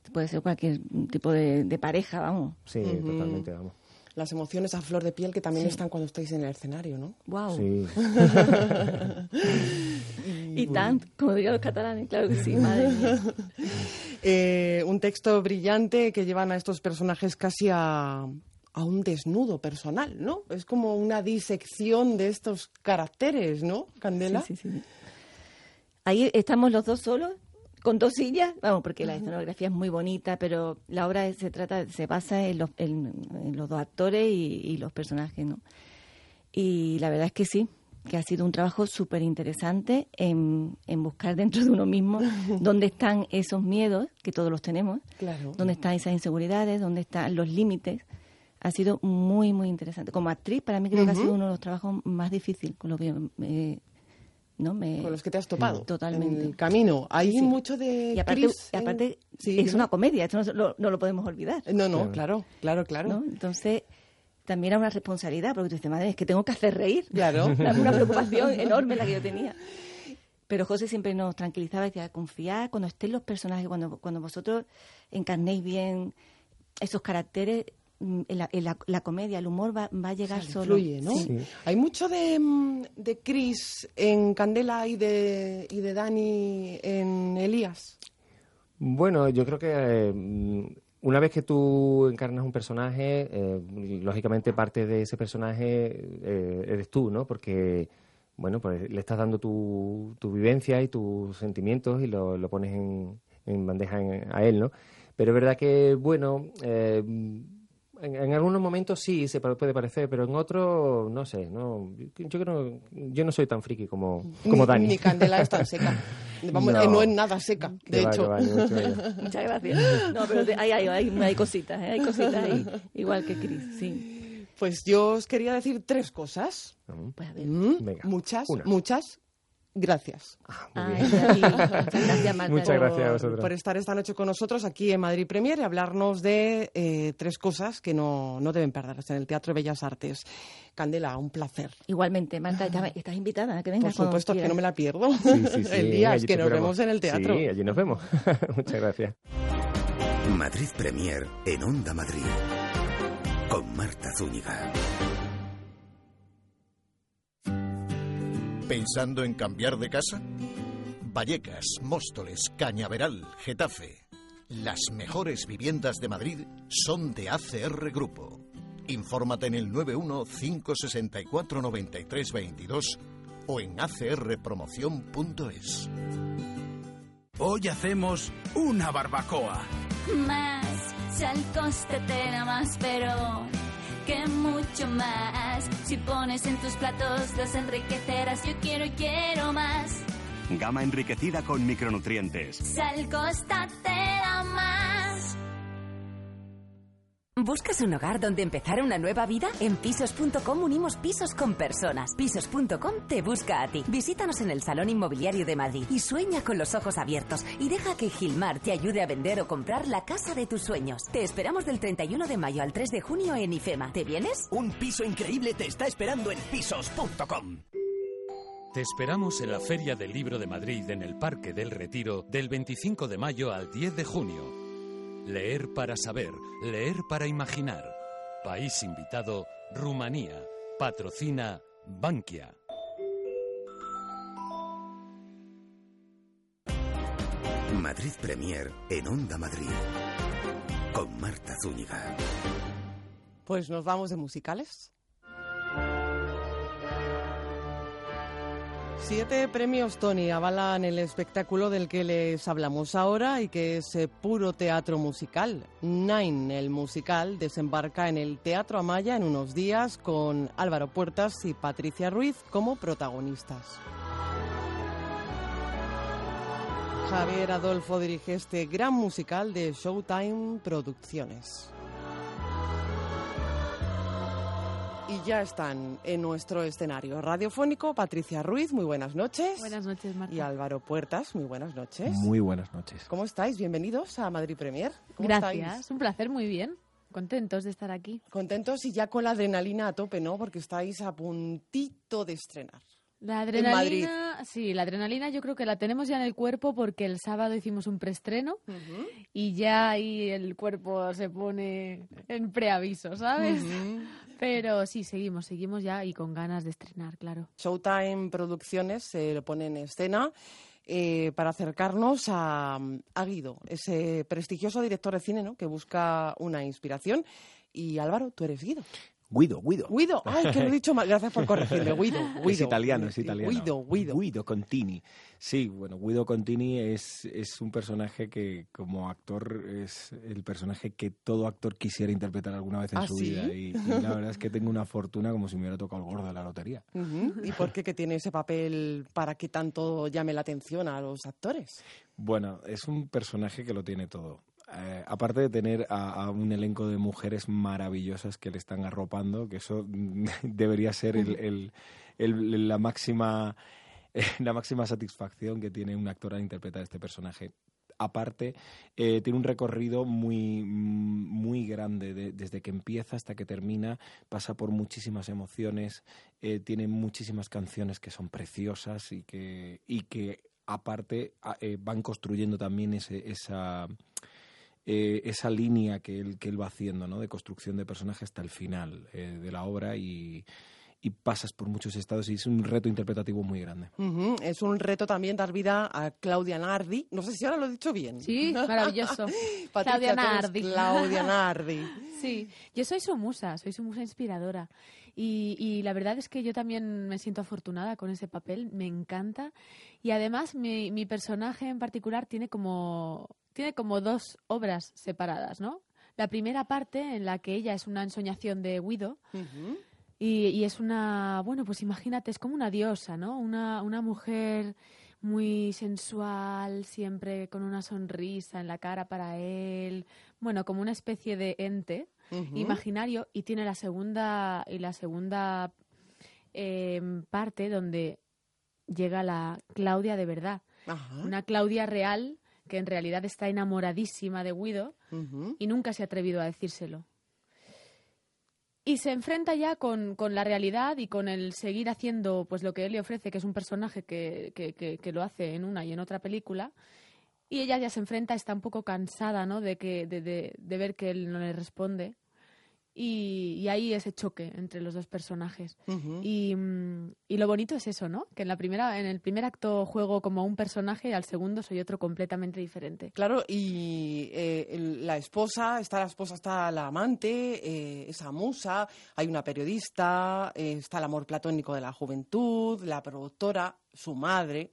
puede ser cualquier tipo de, de pareja, vamos. Sí, totalmente, vamos. Las emociones a flor de piel que también Sí. están cuando estáis en el escenario, ¿no? Wow. Sí. y tant, como dirían los catalanes, claro que sí, madre mía. Eh, un texto brillante que llevan a estos personajes casi a, a un desnudo personal, ¿no? Es como una disección de estos caracteres, ¿no, Candela? Sí, sí, sí. Ahí estamos los dos solos, con dos sillas, vamos, porque la escenografía es muy bonita, pero la obra se trata, se basa en los, en, en los dos actores y, y los personajes, ¿no? Y la verdad es que sí, que ha sido un trabajo súper interesante en, en buscar dentro de uno mismo dónde están esos miedos, que todos los tenemos, Claro. dónde están esas inseguridades, dónde están los límites. Ha sido muy, muy interesante. Como actriz, para mí creo que ha sido uno de los trabajos más difíciles con lo que me, ¿no? me, Con los que te has topado. Totalmente. En el camino. Hay Sí. mucho de Y aparte, Chris y en- aparte Sí, es una comedia, esto no, se- lo- no lo podemos olvidar. No, no, claro, claro, claro. ¿no? Entonces, también era una responsabilidad, porque tú dices, madre, es que tengo que hacer reír. Claro. Era una preocupación enorme la que yo tenía. Pero José siempre nos tranquilizaba y decía, confiad cuando estén los personajes, cuando, cuando vosotros encarnéis bien esos caracteres, mm, la, en la- la comedia, el humor va, va a llegar sea, solo. fluye, ¿no? Sí. Hay mucho de, mm, de Chris en Candela y de, y de Dani en Elías. Bueno, yo creo que eh, mm, una vez que tú encarnas un personaje, eh, lógicamente parte de ese personaje eh, eres tú, ¿no? Porque, bueno, pues le estás dando tu, tu vivencia y tus sentimientos y lo, lo pones en, en bandeja en- a él, ¿no? Pero es verdad que, bueno, eh, en, en algunos momentos sí se puede parecer, pero en otros, no sé, no, yo creo, yo no soy tan friki como, como Ni- Dani. Ni Candela es tan seca. Vamos, No. eh, no es nada seca, de Que hecho. Muchas gracias. No, pero te- hay, hay, hay, hay cositas, ¿eh? hay cositas ahí, igual que Chris, sí. Pues yo os quería decir tres cosas. Pues a ver. Mm, Venga, muchas, una. muchas. Gracias. Muchas gracias a vosotros. Por estar esta noche con nosotros aquí en Madrid Premier y hablarnos de eh, tres cosas que no, no deben perderse en el Teatro de Bellas Artes. Candela, un placer. Igualmente, Marta, estás invitada a que vengas. Por supuesto que no me la pierdo. Sí, sí, sí, el día es que nos esperamos. vemos en el teatro. Sí, allí nos vemos. Muchas gracias. Madrid Premier en Onda Madrid. Con Marta Zúñiga. ¿Pensando en cambiar de casa? Vallecas, Móstoles, Cañaveral, Getafe. Las mejores viviendas de Madrid son de ACR Grupo. Infórmate en el 91 564 93 22 o en acrpromoción.es. Hoy hacemos una barbacoa. Más, si al coste te da más, pero que mucho más. Si pones en tus platos los enriquecerás, yo quiero y quiero más. Gama enriquecida con micronutrientes. Sal Costa te da más. ¿Buscas un hogar donde empezar una nueva vida? En pisos.com unimos pisos con personas. Pisos.com te busca a ti. Visítanos en el Salón Inmobiliario de Madrid y sueña con los ojos abiertos y deja que Gilmar te ayude a vender o comprar la casa de tus sueños. Te esperamos del 31 de mayo al 3 de junio en IFEMA. ¿Te vienes? Un piso increíble te está esperando en pisos.com. Te esperamos en la Feria del Libro de Madrid en el Parque del Retiro del 25 de mayo al 10 de junio. Leer para saber, leer para imaginar. País invitado, Rumanía. Patrocina Bankia. Madrid Premier en Onda Madrid. Con Marta Zúñiga. Pues nos vamos de musicales. Siete premios Tony avalan el espectáculo del que les hablamos ahora y que es eh, puro teatro musical. Nine, el musical, desembarca en el Teatro Amaya en unos días con Álvaro Puertas y Patricia Ruiz como protagonistas. Javier Adolfo dirige este gran musical de Showtime Producciones. Y ya están en nuestro escenario radiofónico Patricia Ruiz, muy buenas noches. Buenas noches, Marta. Y Álvaro Puertas, muy buenas noches. Muy buenas noches. ¿Cómo estáis? Bienvenidos a Madrid Premier. ¿Cómo Gracias, estáis? un placer, muy bien. Contentos de estar aquí. Contentos y ya con la adrenalina a tope, ¿no? Porque estáis a puntito de estrenar. La adrenalina, sí, la adrenalina yo creo que la tenemos ya en el cuerpo porque el sábado hicimos un preestreno y ya ahí el cuerpo se pone en preaviso, ¿sabes? Pero sí, seguimos, seguimos ya y con ganas de estrenar, claro. Showtime Producciones se lo pone en escena eh, para acercarnos a, a Guido, ese prestigioso director de cine ¿no? que busca una inspiración. Y Álvaro, tú eres Guido. Guido, Guido. Guido, ay, que lo he dicho mal. Gracias por corregirme. Guido, Guido. Es italiano, es italiano. Guido, Guido. Guido Contini. Sí, bueno, Guido Contini es, es un personaje que como actor es el personaje que todo actor quisiera interpretar alguna vez en ¿Ah, su sí? vida. Y, y la verdad es que tengo una fortuna como si me hubiera tocado el gordo de la lotería. ¿Y por qué que tiene ese papel para que tanto llame la atención a los actores? Bueno, es un personaje que lo tiene todo. Eh, aparte de tener a, a un elenco de mujeres maravillosas que le están arropando, que eso debería ser el- el- el- la máxima la máxima satisfacción que tiene un actor al interpretar este personaje. Aparte, eh, tiene un recorrido muy, muy grande, de- desde que empieza hasta que termina, pasa por muchísimas emociones, eh, tiene muchísimas canciones que son preciosas y que, y que aparte a- eh, van construyendo también ese, esa, eh, esa línea que él, que él va haciendo, ¿no? De construcción de personaje hasta el final eh, de la obra y, y pasas por muchos estados y es un reto interpretativo muy grande. Ujú. Es un reto también dar vida a Claudia Nardi. No sé si ahora lo he dicho bien. Sí, maravilloso. Patricia, Claudia Nardi. Claudia Nardi. Sí, yo soy su musa, soy su musa inspiradora. Y, y la verdad es que yo también me siento afortunada con ese papel, me encanta. Y además mi, mi personaje en particular tiene como, tiene como dos obras separadas, ¿no? La primera parte en la que ella es una ensoñación de Guido, y, y es una, bueno, pues imagínate, es como una diosa, ¿no? Una, una mujer muy sensual, siempre con una sonrisa en la cara para él, bueno, como una especie de ente imaginario y tiene la segunda y la segunda em, parte donde llega la Claudia de verdad. Una Claudia real que en realidad está enamoradísima de Guido y nunca se ha atrevido a decírselo. Y se enfrenta ya con, con, la realidad y con el seguir haciendo pues lo que él le ofrece, que es un personaje que, que, que, que lo hace en una y en otra película. Y ella ya se enfrenta, está un poco cansada ¿no? de, que, de, de, de ver que él no le responde. Y, y, ahí ese choque entre los dos personajes. y, mm, y, lo bonito es eso, ¿no? Que en la primera, en el primer acto juego como un personaje y al segundo soy otro completamente diferente. Claro, y eh, el, la esposa, está la esposa, está la amante, eh, esa musa, hay una periodista, eh, está el amor platónico de la juventud, la productora, su madre.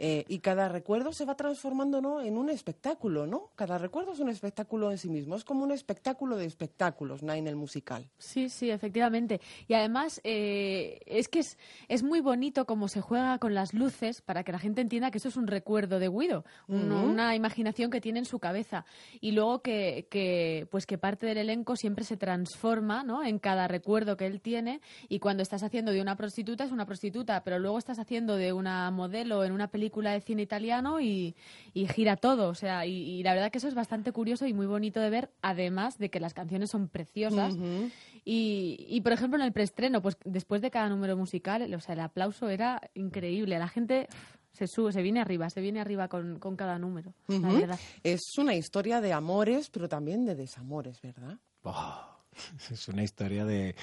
Eh, y cada recuerdo se va transformando ¿no? en un espectáculo, ¿no? Cada recuerdo es un espectáculo en sí mismo. Es como un espectáculo de espectáculos, Nine el musical. Sí, sí, efectivamente. Y además eh, es que es, es muy bonito cómo se juega con las luces para que la gente entienda que eso es un recuerdo de Guido, un, Ujú. una imaginación que tiene en su cabeza. Y luego que, que, pues que parte del elenco siempre se transforma ¿no? en cada recuerdo que él tiene. Y cuando estás haciendo de una prostituta es una prostituta, pero luego estás haciendo de una modelo en una película de cine italiano y, y gira todo. O sea, y, y la verdad que eso es bastante curioso y muy bonito de ver, además de que las canciones son preciosas. Y, y, por ejemplo, en el preestreno, pues después de cada número musical, o sea, el aplauso era increíble. La gente se sube, se viene arriba, se viene arriba con, con cada número. la Ujú. verdad. Es una historia de amores, pero también de desamores, ¿verdad? Es una historia de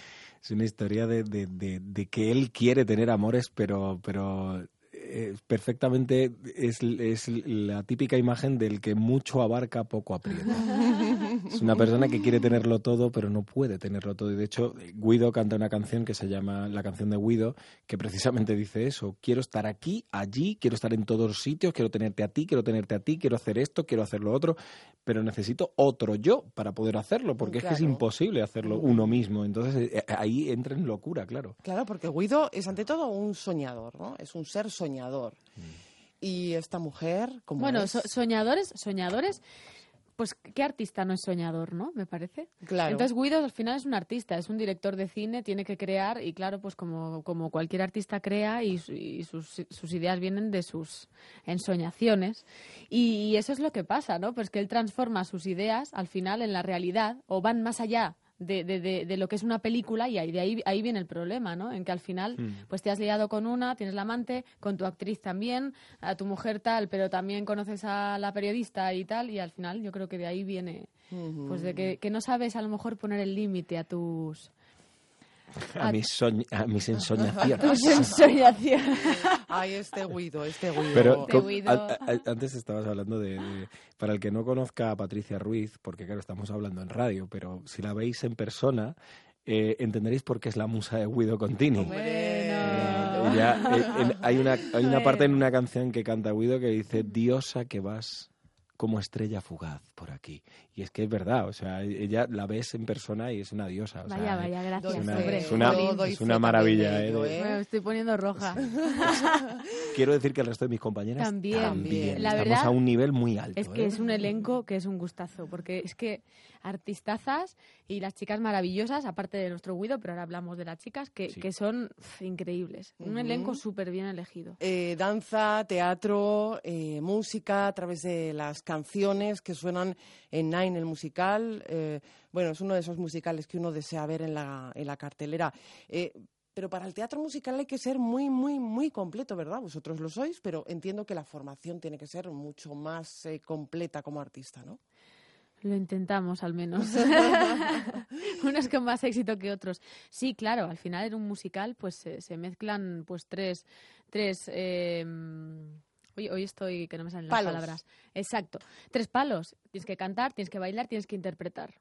es una historia de, de- de- de que él quiere tener amores, pero pero eh, perfectamente es, es la típica imagen del que mucho abarca, poco aprieta. Es una persona que quiere tenerlo todo, pero no puede tenerlo todo. Y de hecho, Guido canta una canción que se llama La canción de Guido, que precisamente dice eso. Quiero estar aquí, allí, quiero estar en todos los sitios, quiero tenerte a ti, quiero tenerte a ti, quiero hacer esto, quiero hacer lo otro, pero necesito otro yo para poder hacerlo, porque es que es imposible hacerlo uno mismo. Entonces eh, ahí entra en locura, claro. Claro, porque Guido es ante todo un soñador, ¿no? Es un ser soñador. Y esta mujer, como Bueno, es? so- soñadores, soñadores, pues qué artista no es soñador, ¿no? Me parece. Claro. Entonces Guido al final es un artista, es un director de cine, tiene que crear y claro, pues como, como cualquier artista crea y, su- y sus, sus ideas vienen de sus ensoñaciones. Y, y eso es lo que pasa, ¿no? Pues que él transforma sus ideas al final en la realidad o van más allá. De, de, de, de lo que es una película y ahí, de ahí, ahí viene el problema, ¿no? En que al final Mm. pues te has liado con una, tienes la amante, con tu actriz también, a tu mujer tal, pero también conoces a la periodista y tal, y al final yo creo que de ahí viene, pues de que, que no sabes a lo mejor poner el límite a tus... A mis, soñ- a mis ensoñaciones. Ay, este Guido, este Guido. Pero Este Guido. a- a- antes estabas hablando de, de- Para el que no conozca a Patricia Ruiz, porque claro, estamos hablando en radio, pero si la veis en persona, eh, entenderéis por qué es la musa de Guido Contini. Eh, ya, eh, en- hay, una, hay una parte en una canción que canta Guido que dice, diosa que vas como estrella fugaz por aquí. Y es que es verdad, o sea, ella la ves en persona y es una diosa. o sea, Vaya, vaya, gracias, Es una, es una- es una maravilla. eh, Me estoy poniendo roja. Quiero decir que el resto de mis compañeras También. también. La Estamos verdad a un nivel muy alto. Es que ¿eh? es un elenco que es un gustazo, porque es que artistazas y las chicas maravillosas, aparte de nuestro Guido, pero ahora hablamos de las chicas, que, que son pf, increíbles. Un Ujú. elenco súper bien elegido. Eh, danza, teatro, eh, música a través de las canciones que suenan en Nine, el musical. eh, bueno, es uno de esos musicales que uno desea ver en la, en la cartelera. Eh, pero para el teatro musical hay que ser muy, muy, muy completo, ¿verdad? Vosotros lo sois, pero entiendo que la formación tiene que ser mucho más eh, completa como artista, ¿no? Lo intentamos, al menos. Unos con más éxito que otros. Sí, claro, al final en un musical pues se, se mezclan pues tres... tres eh, Hoy, hoy estoy que no me salen las Palos. palabras. Exacto. Tres palos. Tienes que cantar, tienes que bailar, tienes que interpretar.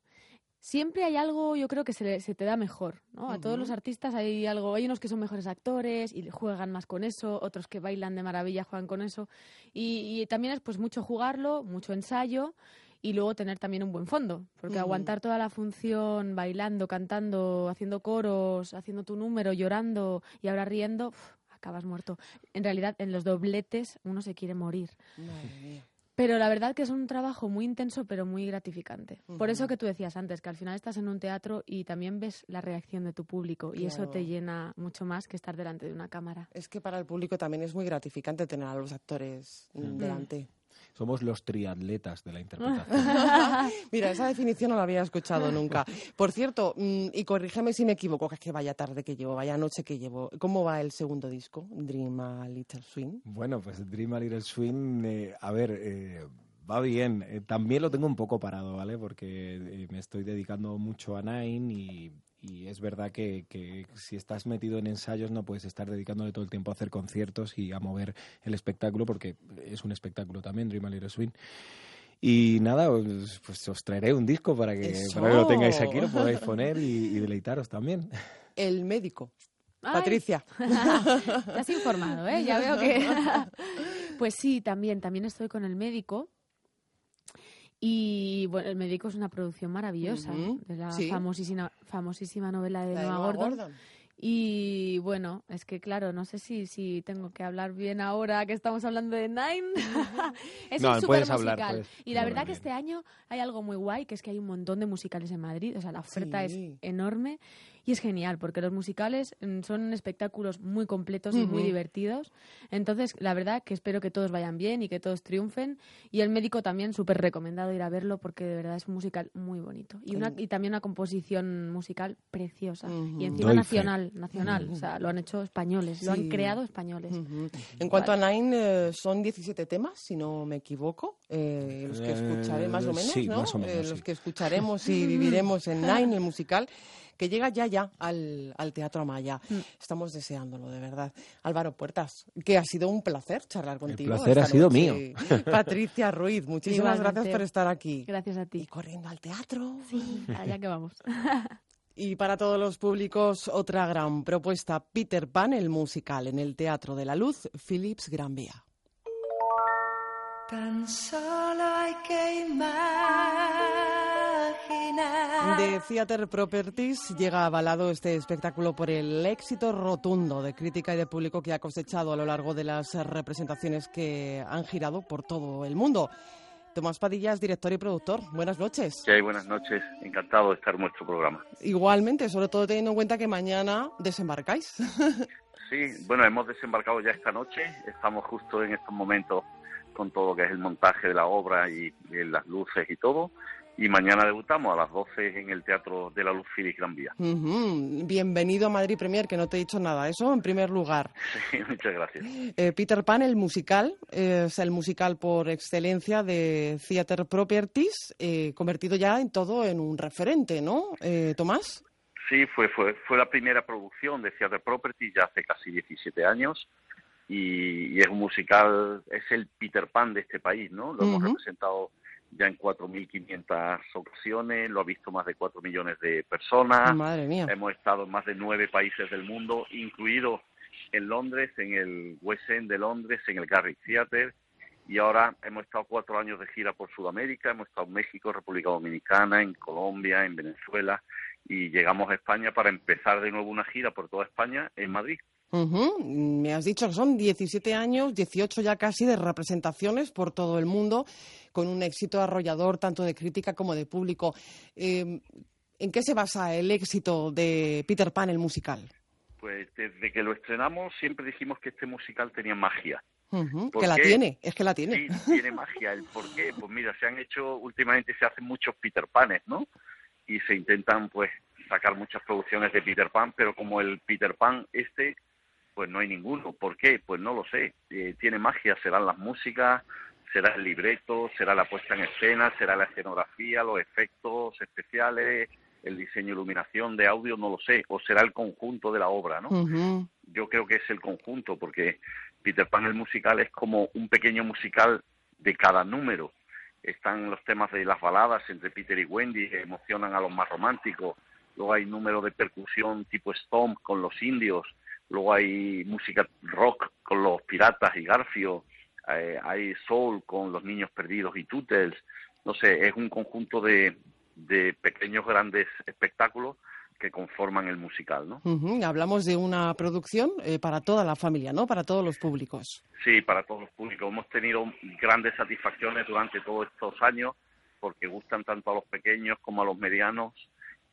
Siempre hay algo, yo creo que se, se te da mejor, ¿no? A todos los artistas hay algo, hay unos que son mejores actores y juegan más con eso, otros que bailan de maravilla juegan con eso. Y, y también es pues mucho jugarlo, mucho ensayo y luego tener también un buen fondo, porque aguantar toda la función bailando, cantando, haciendo coros, haciendo tu número, llorando y ahora riendo, uf, acabas muerto. En realidad, en los dobletes uno se quiere morir. Madre mía. Pero la verdad que es un trabajo muy intenso, pero muy gratificante. Por eso que tú decías antes, que al final estás en un teatro y también ves la reacción de tu público y eso te llena mucho más que estar delante de una cámara. Es que para el público también es muy gratificante tener a los actores delante. Somos los triatletas de la interpretación. Mira, esa definición no la había escuchado nunca. Por cierto, mm, y corrígeme si me equivoco, que es que vaya tarde que llevo, vaya noche que llevo. ¿Cómo va el segundo disco, Dream a Little Swing? Bueno, pues Dream a Little Swing, eh, a ver, eh, va bien. Eh, también lo tengo un poco parado, ¿vale? Porque eh, me estoy dedicando mucho a Nine y, y es verdad que, que si estás metido en ensayos no puedes estar dedicándole todo el tiempo a hacer conciertos y a mover el espectáculo porque es un espectáculo también, Dream a Little Swing. Y nada, os- pues os traeré un disco para que, para que lo tengáis aquí, lo podáis poner y, y deleitaros también. El médico. Ay. Patricia. Te has informado, ¿eh? Ya veo que... pues sí, también, también estoy con el médico. Y bueno, el médico es una producción maravillosa, de la sí. famosísima, famosísima novela de Noah Gordon. Gordon. Y bueno, es que claro, no sé si, si tengo que hablar bien ahora que estamos hablando de Nine. es No, un super puedes hablar, musical. puedes y la hablar verdad que bien. este año hay algo muy guay, que es que hay un montón de musicales en Madrid. O sea, la oferta Sí. es enorme y es genial, porque los musicales mm, son espectáculos muy completos y muy divertidos. Entonces, la verdad que espero que todos vayan bien y que todos triunfen. Y el médico también, súper recomendado ir a verlo, porque de verdad es un musical muy bonito. Y, una, y también una composición musical preciosa. Y encima Doy fe. nacional, nacional. Ujú. O sea, lo han hecho españoles, lo Sí. han creado españoles. En cuanto a Nine, eh, son 17 temas, si no me equivoco, eh, los que escucharé más o menos, sí, ¿no? más o menos, Eh, sí. Los que escucharemos y viviremos en Nine, el musical, que llega ya ya al, al Teatro Amaya. Mm. Estamos deseándolo, de verdad. Álvaro Puertas, que ha sido un placer charlar contigo. placer ha sido noche. mío. Patricia Ruiz, muchísimas Igualmente. gracias por estar aquí. Gracias a ti. Y corriendo al teatro. Sí, allá que vamos. Y para todos los públicos, otra gran propuesta, Peter Pan, el musical, en el Teatro de la Luz, Philips Gran Vía. Tan solo hay que imaginar. De Theater Properties llega avalado este espectáculo por el éxito rotundo de crítica y de público que ha cosechado a lo largo de las representaciones que han girado por todo el mundo. Tomás Padillas, director y productor, buenas noches. ¿Qué hay? Buenas noches. Encantado de estar en vuestro programa. Igualmente, sobre todo teniendo en cuenta que mañana desembarcáis. Sí, bueno, hemos desembarcado ya esta noche. Estamos justo en estos momentos con todo lo que es el montaje de la obra y, y las luces y todo. Y mañana debutamos a las 12 en el Teatro de la Luz Félix Gran Vía. Bienvenido a Madrid Premier, que no te he dicho nada. Eso en primer lugar. Sí, muchas gracias. Eh, Peter Pan, el musical, eh, es el musical por excelencia de Theater Properties, eh, convertido ya en todo en un referente, ¿no, Tomás? Sí, fue, fue, fue la primera producción de Theater Property ya hace casi 17 años y, y es un musical, es el Peter Pan de este país, ¿no? Lo hemos representado ya en 4.500 ocasiones, lo ha visto más de 4 millones de personas. Madre mía. Hemos estado en más de nueve países del mundo, incluido en Londres, en el West End de Londres, en el Garrick Theatre, y ahora hemos estado cuatro años de gira por Sudamérica, hemos estado en México, República Dominicana, en Colombia, en Venezuela, y llegamos a España para empezar de nuevo una gira por toda España en Madrid. Ujú, Me has dicho que son 17 años, 18 ya casi de representaciones por todo el mundo, con un éxito arrollador tanto de crítica como de público. Eh, ¿En qué se basa el éxito de Peter Pan, el musical? Pues desde que lo estrenamos siempre dijimos que este musical tenía magia. ¿Por Que la qué? tiene, es que la tiene. Sí, tiene magia. ¿El por qué? Pues mira, se han hecho, últimamente se hacen muchos Peter Panes, ¿no? Y se intentan, pues, sacar muchas producciones de Peter Pan, pero como el Peter Pan este, pues no hay ninguno. ¿Por qué? Pues no lo sé. Eh, tiene magia, serán las músicas, será el libreto, será la puesta en escena, será la escenografía, los efectos especiales, el diseño de iluminación de audio, no lo sé. O será el conjunto de la obra, ¿no? Yo creo que es el conjunto, porque Peter Pan el musical es como un pequeño musical de cada número. Están los temas de las baladas entre Peter y Wendy, que emocionan a los más románticos. Luego hay números de percusión tipo Stomp con los indios. Luego hay música rock con los piratas y Garfio. Eh, hay soul con los niños perdidos y Tootles. No sé, es un conjunto de, de pequeños grandes espectáculos que conforman el musical, ¿no? Hablamos de una producción eh, para toda la familia, ¿no? Para todos los públicos. Sí, para todos los públicos. Hemos tenido grandes satisfacciones durante todos estos años porque gustan tanto a los pequeños como a los medianos.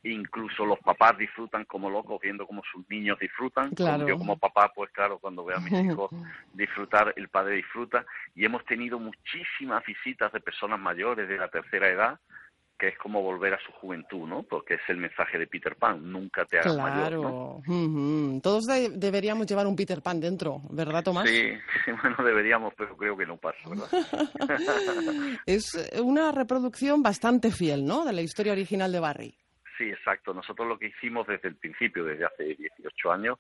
Incluso los papás disfrutan como locos viendo cómo sus niños disfrutan. Claro. Yo como papá, pues claro, cuando veo a mis hijos disfrutar, el padre disfruta. Y hemos tenido muchísimas visitas de personas mayores de la tercera edad que es como volver a su juventud, ¿no? Porque es el mensaje de Peter Pan, nunca te hagas mayor, ¿no? Claro. Todos de- deberíamos llevar un Peter Pan dentro, ¿verdad, Tomás? Sí, sí, bueno, deberíamos, pero creo que no pasa, ¿verdad? Es una reproducción bastante fiel, ¿no? De la historia original de Barry. Sí, exacto. Nosotros lo que hicimos desde el principio, desde hace 18 años,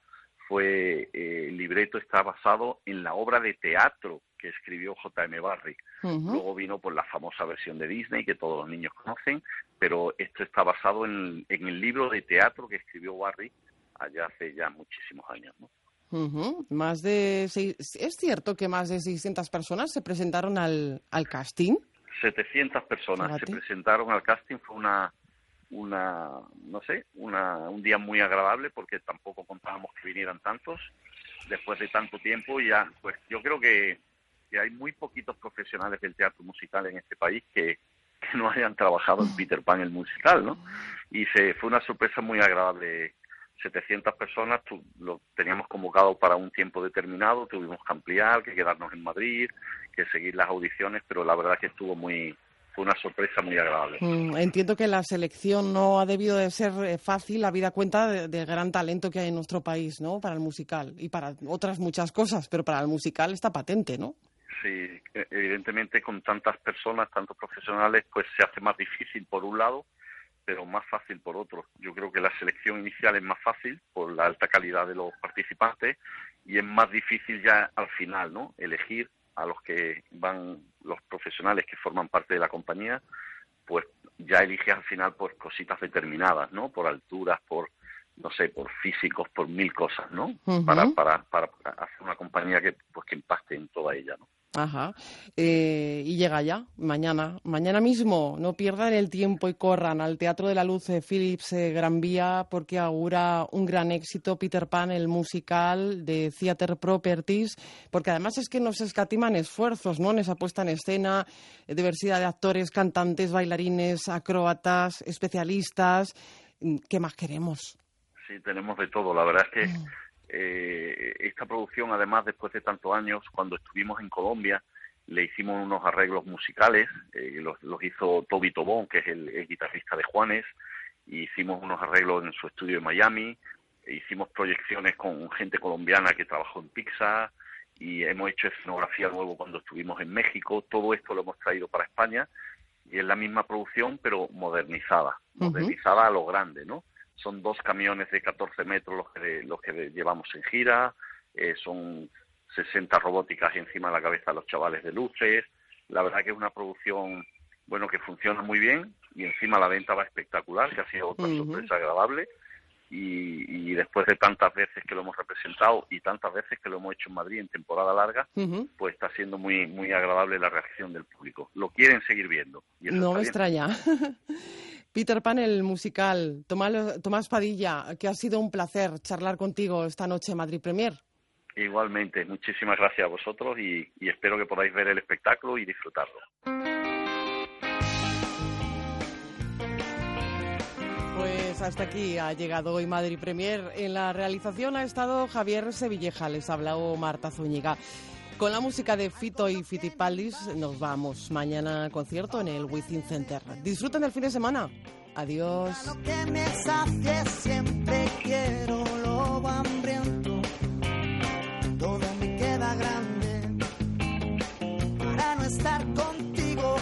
fue eh, el libreto está basado en la obra de teatro que escribió J.M. Barrie. Ujú. Luego vino por la famosa versión de Disney que todos los niños conocen, pero esto está basado en, en el libro de teatro que escribió Barrie allá hace ya muchísimos años. ¿no? Más de seis- es cierto que más de 600 personas se presentaron al, al casting. 700 personas Fíjate. se presentaron al casting, fue una una no sé, una, un día muy agradable porque tampoco contábamos que vinieran tantos después de tanto tiempo ya pues yo creo que, que hay muy poquitos profesionales del teatro musical en este país que, que no hayan trabajado en Peter Pan el musical, ¿no? Y se fue una sorpresa muy agradable 700 personas, tu- lo teníamos convocado para un tiempo determinado, tuvimos que ampliar, que quedarnos en Madrid, que seguir las audiciones, pero la verdad que estuvo muy, fue una sorpresa muy agradable. Mm, Entiendo que la selección no ha debido de ser eh, fácil, habida cuenta de- del gran talento que hay en nuestro país, ¿no? Para el musical y para otras muchas cosas, pero para el musical está patente, ¿no? Sí, e- evidentemente con tantas personas, tantos profesionales, pues se hace más difícil por un lado, pero más fácil por otro. Yo creo que la selección inicial es más fácil por la alta calidad de los participantes y es más difícil ya al final, ¿no? Elegir a los que van, los profesionales que forman parte de la compañía, pues ya eliges al final por cositas determinadas, ¿no? Por alturas, por no sé, por físicos, por mil cosas, ¿no? Para, para, para hacer una compañía que pues que impacte en toda ella, ¿no? Ajá. Eh, y llega ya, mañana. Mañana mismo, no pierdan el tiempo y corran al Teatro de la Luz eh, Philips eh, Gran Vía porque augura un gran éxito Peter Pan, el musical de Theater Properties, porque además es que nos escatiman esfuerzos, ¿no? En esa puesta en escena, eh, diversidad de actores, cantantes, bailarines, acróbatas, especialistas. Mm, ¿Qué más queremos? Sí, tenemos de todo. La verdad es que eh, esta producción, además, después de tantos años, cuando estuvimos en Colombia, le hicimos unos arreglos musicales. eh, los, los hizo Toby Tobón, que es el, el guitarrista de Juanes. y hicimos unos arreglos en su estudio de Miami. e hicimos proyecciones con gente colombiana que trabajó en Pixar. Y hemos hecho escenografía nuevo cuando estuvimos en México. Todo esto lo hemos traído para España. Y es la misma producción, pero modernizada. Modernizada a lo grande, ¿no? Son dos camiones de 14 metros los que, los que llevamos en gira, eh, son 60 robóticas encima de la cabeza de los chavales de luces. La verdad que es una producción, bueno, que funciona muy bien y encima la venta va espectacular, que ha sido otra sorpresa agradable. Y, y después de tantas veces que lo hemos representado y tantas veces que lo hemos hecho en Madrid en temporada larga, pues está siendo muy muy agradable la reacción del público. Lo quieren seguir viendo. y eso No me bien. extraña. Peter Pan, el musical. Tomás, Tomás Padilla, que ha sido un placer charlar contigo esta noche en Madrid Premier. Igualmente, muchísimas gracias a vosotros y, y espero que podáis ver el espectáculo y disfrutarlo. Pues hasta aquí ha llegado hoy Madrid Premier. En la realización ha estado Javier Sevilleja, les ha hablado Marta Zúñiga. Con la música de Fito y Fitipaldis nos vamos. Mañana concierto en el Within Center. Disfruten del fin de semana. Adiós. que me sacie siempre quiero lobo hambriento todo me queda grande para no estar contigo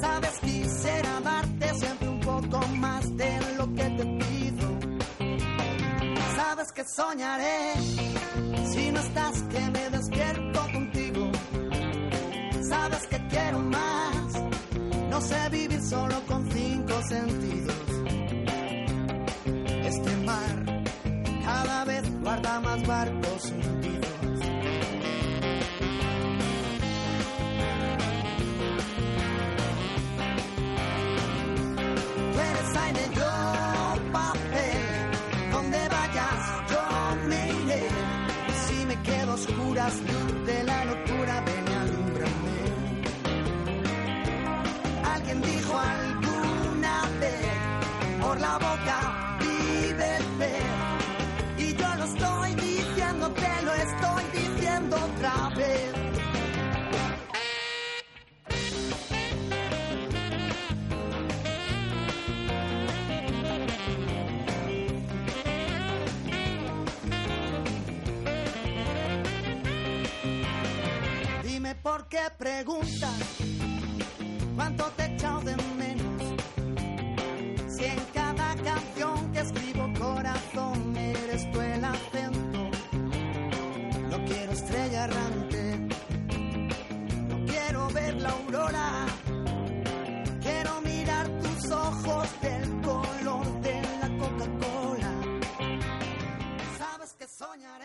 sabes quisiera darte siempre un poco más de lo que te pido sabes que soñaré solo con cinco sentidos. Este mar cada vez guarda más barcos hundidos. Tú eres aire, yo papel. Donde vayas, yo me iré. Si me quedo oscuras, ¿por qué preguntas cuánto te he echado de menos? Si en cada canción que escribo corazón eres tú el acento, no quiero estrella errante, no quiero ver la aurora, quiero mirar tus ojos del color de la Coca-Cola. Sabes que soñaré.